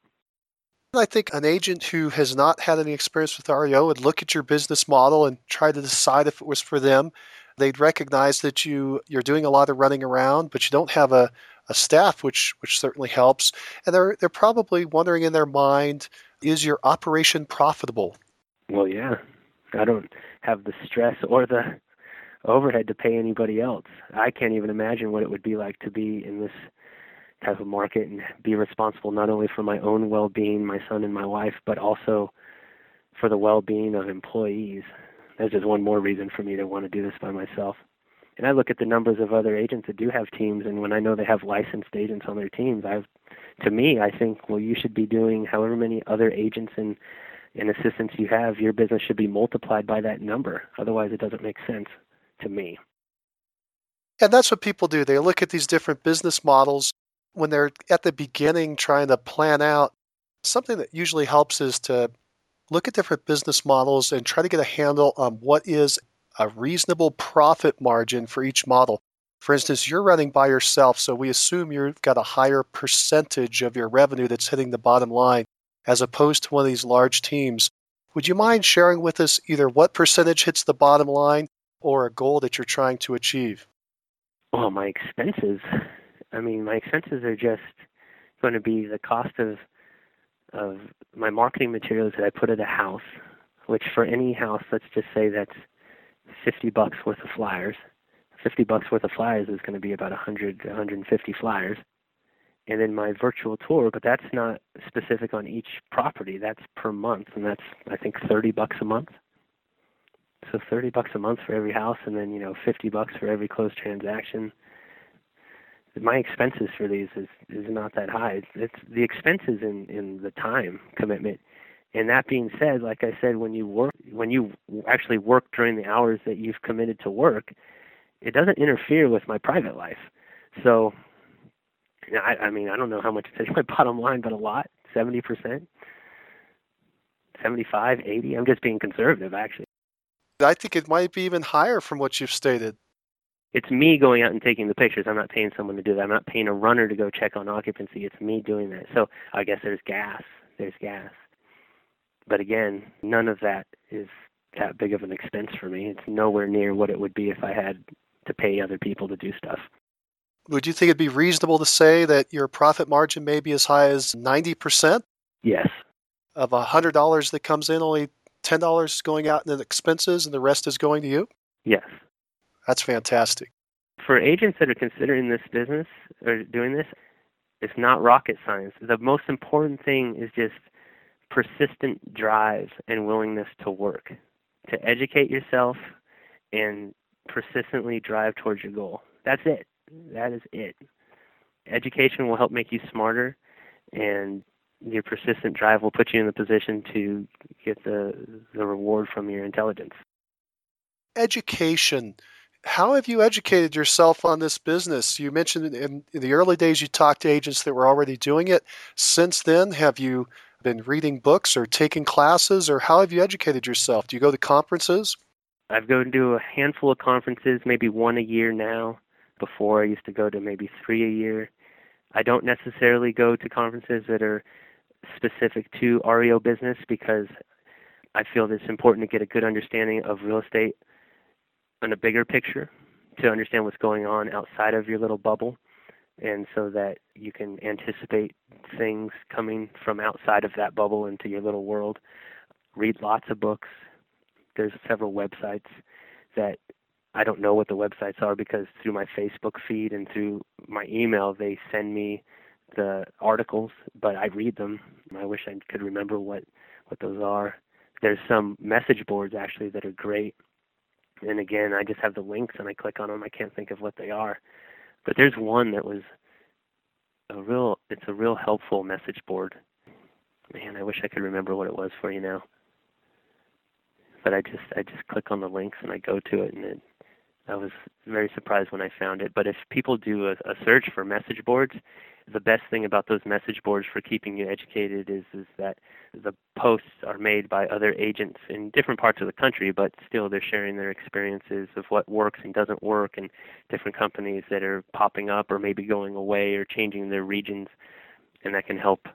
I think an agent who has not had any experience with REO would look at your business model and try to decide if it was for them. They'd recognize that you you're doing a lot of running around, but you don't have a, a staff, which which certainly helps. And they're they're probably wondering in their mind, is your operation profitable? Well, yeah. I don't have the stress or the overhead to pay anybody else. I can't even imagine what it would be like to be in this type of market and be responsible not only for my own well-being, my son and my wife, but also for the well-being of employees. That's just one more reason for me to want to do this by myself. And I look at the numbers of other agents that do have teams, and when I know they have licensed agents on their teams, I've, to me, I think, well, you should be doing however many other agents and and assistants you have. Your business should be multiplied by that number. Otherwise, it doesn't make sense to me. And that's what people do. They look at these different business models when they're at the beginning trying to plan out. Something that usually helps is to look at different business models and try to get a handle on what is a reasonable profit margin for each model. For instance, you're running by yourself, so we assume you've got a higher percentage of your revenue that's hitting the bottom line as opposed to one of these large teams. Would you mind sharing with us either what percentage hits the bottom line or a goal that you're trying to achieve? Well, my expenses. I mean, my expenses are just going to be the cost of of my marketing materials that I put at a house, which for any house, let's just say that's 50 bucks worth of flyers. 50 bucks worth of flyers is going to be about 100 150 flyers. And then my virtual tour, but that's not specific on each property. That's per month, and that's I think 30 bucks a month So 30 bucks a month for every house and then, you know, 50 bucks for every closed transaction. My expenses for these is is not that high. It's, it's the expenses in in the time commitment. And that being said, like I said, when you work when you actually work during the hours that you've committed to work, it doesn't interfere with my private life. So I, I mean, I don't know how much it's [LAUGHS] my bottom line, but a lot, 70%, 75, 80. I'm just being conservative, actually. I think it might be even higher from what you've stated. It's me going out and taking the pictures. I'm not paying someone to do that. I'm not paying a runner to go check on occupancy. It's me doing that. So I guess there's gas. There's gas. But again, none of that is that big of an expense for me. It's nowhere near what it would be if I had to pay other people to do stuff. Would you think it'd be reasonable to say that your profit margin may be as high as 90%? Yes. Of a $100 that comes in, only $10 is going out in expenses and the rest is going to you? Yes. That's fantastic. For agents that are considering this business or doing this, it's not rocket science. The most important thing is just persistent drive and willingness to work, to educate yourself and persistently drive towards your goal. That's it. That is it. Education will help make you smarter, and your persistent drive will put you in the position to get the the reward from your intelligence. Education. How have you educated yourself on this business? You mentioned in, in the early days you talked to agents that were already doing it. Since then, have you been reading books or taking classes, or how have you educated yourself? Do you go to conferences? I've gone to a handful of conferences, maybe one a year now. Before I used to go to maybe three a year. I don't necessarily go to conferences that are specific to REO business because I feel that it's important to get a good understanding of real estate in a bigger picture to understand what's going on outside of your little bubble and so that you can anticipate things coming from outside of that bubble into your little world. Read lots of books. There's several websites that I don't know what the websites are because through my Facebook feed and through my email they send me the articles, but I read them. I wish I could remember what what those are. There's some message boards actually that are great. And again, I just have the links and I click on them. I can't think of what they are. But there's one that was a real it's a real helpful message board. Man, I wish I could remember what it was for you now. But I just I just click on the links and I go to it and it I was very surprised when I found it. But if people do a, a search for message boards, the best thing about those message boards for keeping you educated is is that the posts are made by other agents in different parts of the country, but still they're sharing their experiences of what works and doesn't work, and different companies that are popping up or maybe going away or changing their regions, and that can help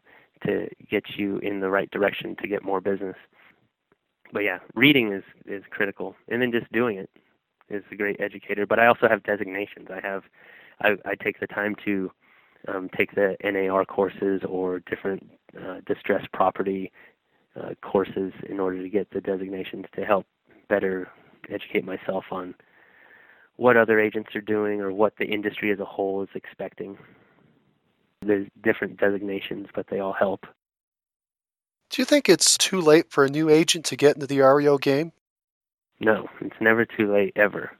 to get you in the right direction to get more business. But yeah, reading is is critical, and then just doing it is a great educator. But I also have designations. I have I, I take the time to um, take the NAR courses or different uh, distressed property uh, courses in order to get the designations to help better educate myself on what other agents are doing or what the industry as a whole is expecting. There's different designations, but they all help. Do you think it's too late for a new agent to get into the REO game? No, it's never too late ever.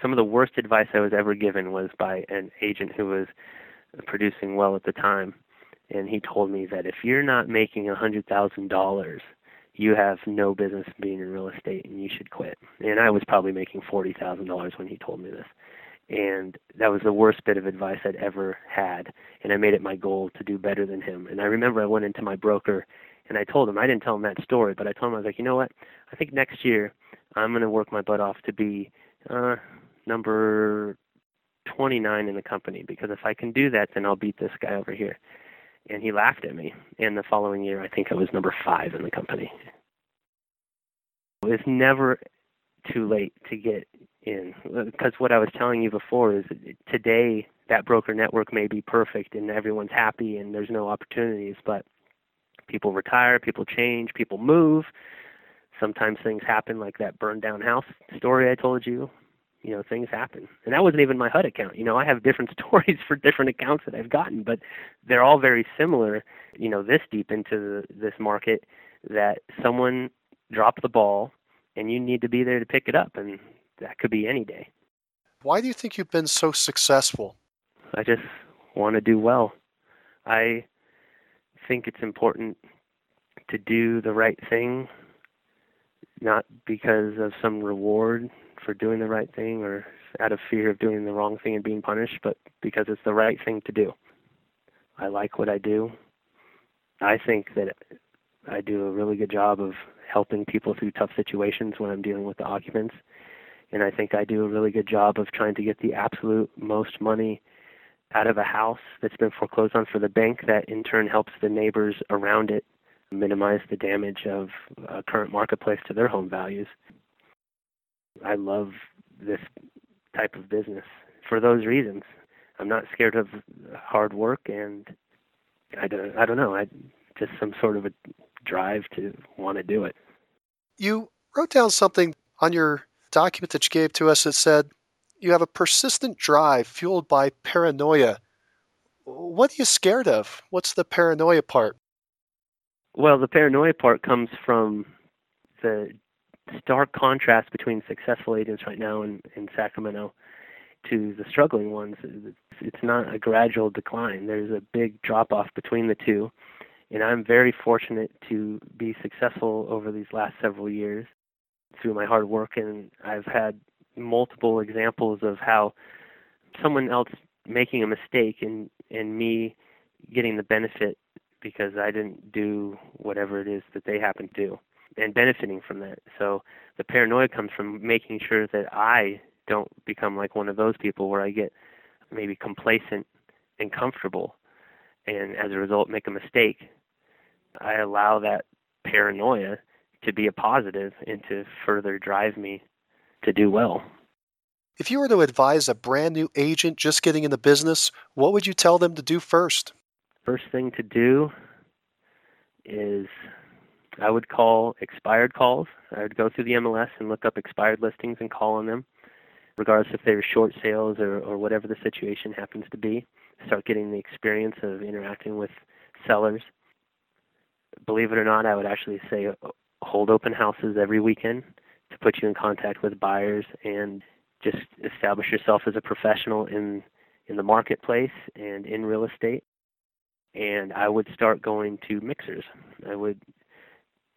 Some of the worst advice I was ever given was by an agent who was producing well at the time, and he told me that if you're not making a hundred thousand dollars, you have no business being in real estate, and you should quit. And I was probably making forty thousand dollars when he told me this, and that was the worst bit of advice I'd ever had. And I made it my goal to do better than him. And I remember I went into my broker, and I told him I didn't tell him that story, but I told him I was like, you know what? I think next year I'm going to work my butt off to be uh, number 29 in the company because if I can do that, then I'll beat this guy over here. And he laughed at me. And the following year, I think I was number five in the company. It's never too late to get in because what I was telling you before is today that broker network may be perfect and everyone's happy and there's no opportunities, but people retire, people change, people move. Sometimes things happen like that burned down house story I told you you know things happen and that wasn't even my hud account you know i have different [LAUGHS] stories for different accounts that i've gotten but they're all very similar you know this deep into the, this market that someone dropped the ball and you need to be there to pick it up, and that could be any day. Why do you think you've been so successful? I just want to do well. I think it's important to do the right thing, not because of some reward for doing the right thing or out of fear of doing the wrong thing and being punished, but because it's the right thing to do. I like what I do. I think that I do a really good job of helping people through tough situations when I'm dealing with the occupants. And I think I do a really good job of trying to get the absolute most money out of a house that's been foreclosed on for the bank that in turn helps the neighbors around it minimize the damage of a current marketplace to their home values. I love this type of business for those reasons. I'm not scared of hard work and I don't I don't know, I just some sort of a drive to want to do it. You wrote down something on your document that you gave to us that said you have a persistent drive fueled by paranoia. What are you scared of? What's the paranoia part? Well, the paranoia part comes from the stark contrast between successful agents right now in, in Sacramento to the struggling ones. It's not a gradual decline. There's a big drop off between the two. And I'm very fortunate to be successful over these last several years through my hard work. And I've had multiple examples of how someone else making a mistake and, and me getting the benefit because I didn't do whatever it is that they happen to do and benefiting from that. So the paranoia comes from making sure that I don't become like one of those people where I get maybe complacent and comfortable and as a result make a mistake. I allow that paranoia to be a positive and to further drive me to do well. If you were to advise a brand new agent just getting in the business, what would you tell them to do first? First thing to do is I would call expired calls. I would go through the MLS and look up expired listings and call on them, regardless if they were short sales or, or whatever the situation happens to be. Start getting the experience of interacting with sellers. Believe it or not, I would actually say uh, hold open houses every weekend to put you in contact with buyers and just establish yourself as a professional in in the marketplace and in real estate. And I would start going to mixers. I would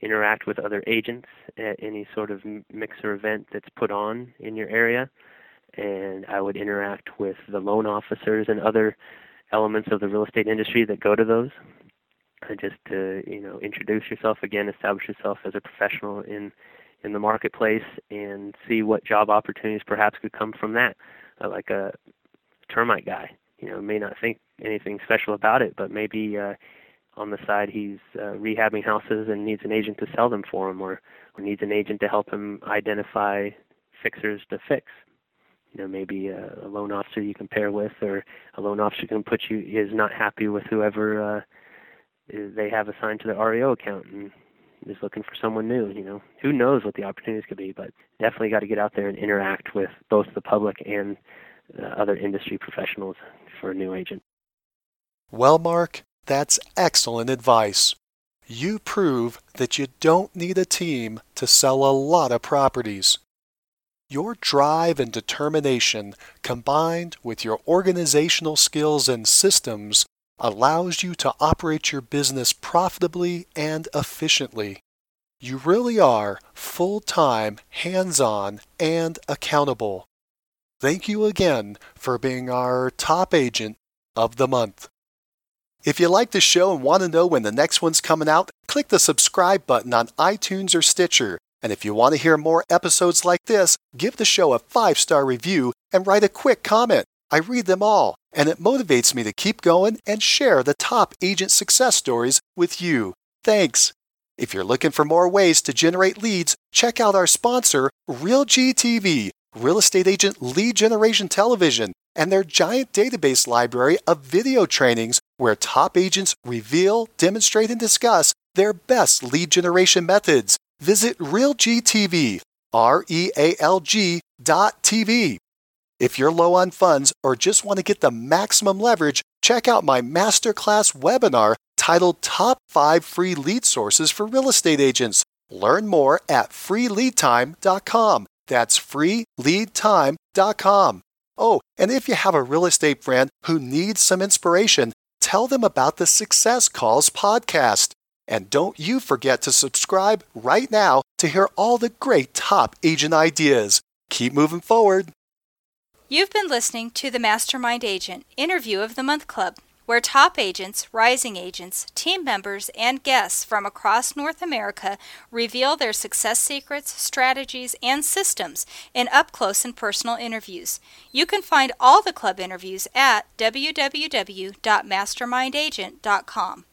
interact with other agents at any sort of mixer event that's put on in your area. And I would interact with the loan officers and other elements of the real estate industry that go to those. And just to you know introduce yourself again, establish yourself as a professional in in the marketplace, and see what job opportunities perhaps could come from that. Uh, like a termite guy, you know, may not think anything special about it, but maybe uh, on the side he's uh, rehabbing houses and needs an agent to sell them for him or, or needs an agent to help him identify fixers to fix. You know maybe a, a loan officer you can pair with or a loan officer can put you is not happy with whoever uh they have assigned to the REO account and is looking for someone new you know. Who knows what the opportunities could be but definitely got to get out there and interact with both the public and uh, other industry professionals for a new agent well mark that's excellent advice. You prove that you don't need a team to sell a lot of properties. Your drive and determination combined with your organizational skills and systems allows you to operate your business profitably and efficiently. You really are full time, hands on, and accountable. Thank you again for being our top agent of the month. If you like the show and want to know when the next one's coming out, click the subscribe button on iTunes or Stitcher. And if you want to hear more episodes like this, give the show a five star review and write a quick comment. I read them all, and it motivates me to keep going and share the top agent success stories with you. Thanks. If you're looking for more ways to generate leads, check out our sponsor, RealGTV, Real Estate Agent Lead Generation Television, and their giant database library of video trainings where top agents reveal, demonstrate, and discuss their best lead generation methods. Visit RealGTV, R-E-A-L-G dot TV. If you're low on funds or just want to get the maximum leverage, check out my masterclass webinar titled Top 5 Free Lead Sources for Real Estate Agents Learn more at freeleadtime.com. That's freeleadtime.com. Oh, and if you have a real estate friend who needs some inspiration, tell them about the Success Calls podcast. And don't you forget to subscribe right now to hear all the great top agent ideas. Keep moving forward. You've been listening to the Mastermind Agent Interview of the Month Club where top agents, rising agents, team members, and guests from across North America reveal their success secrets, strategies, and systems in up close and personal interviews. You can find all the club interviews at www.mastermindagent.com.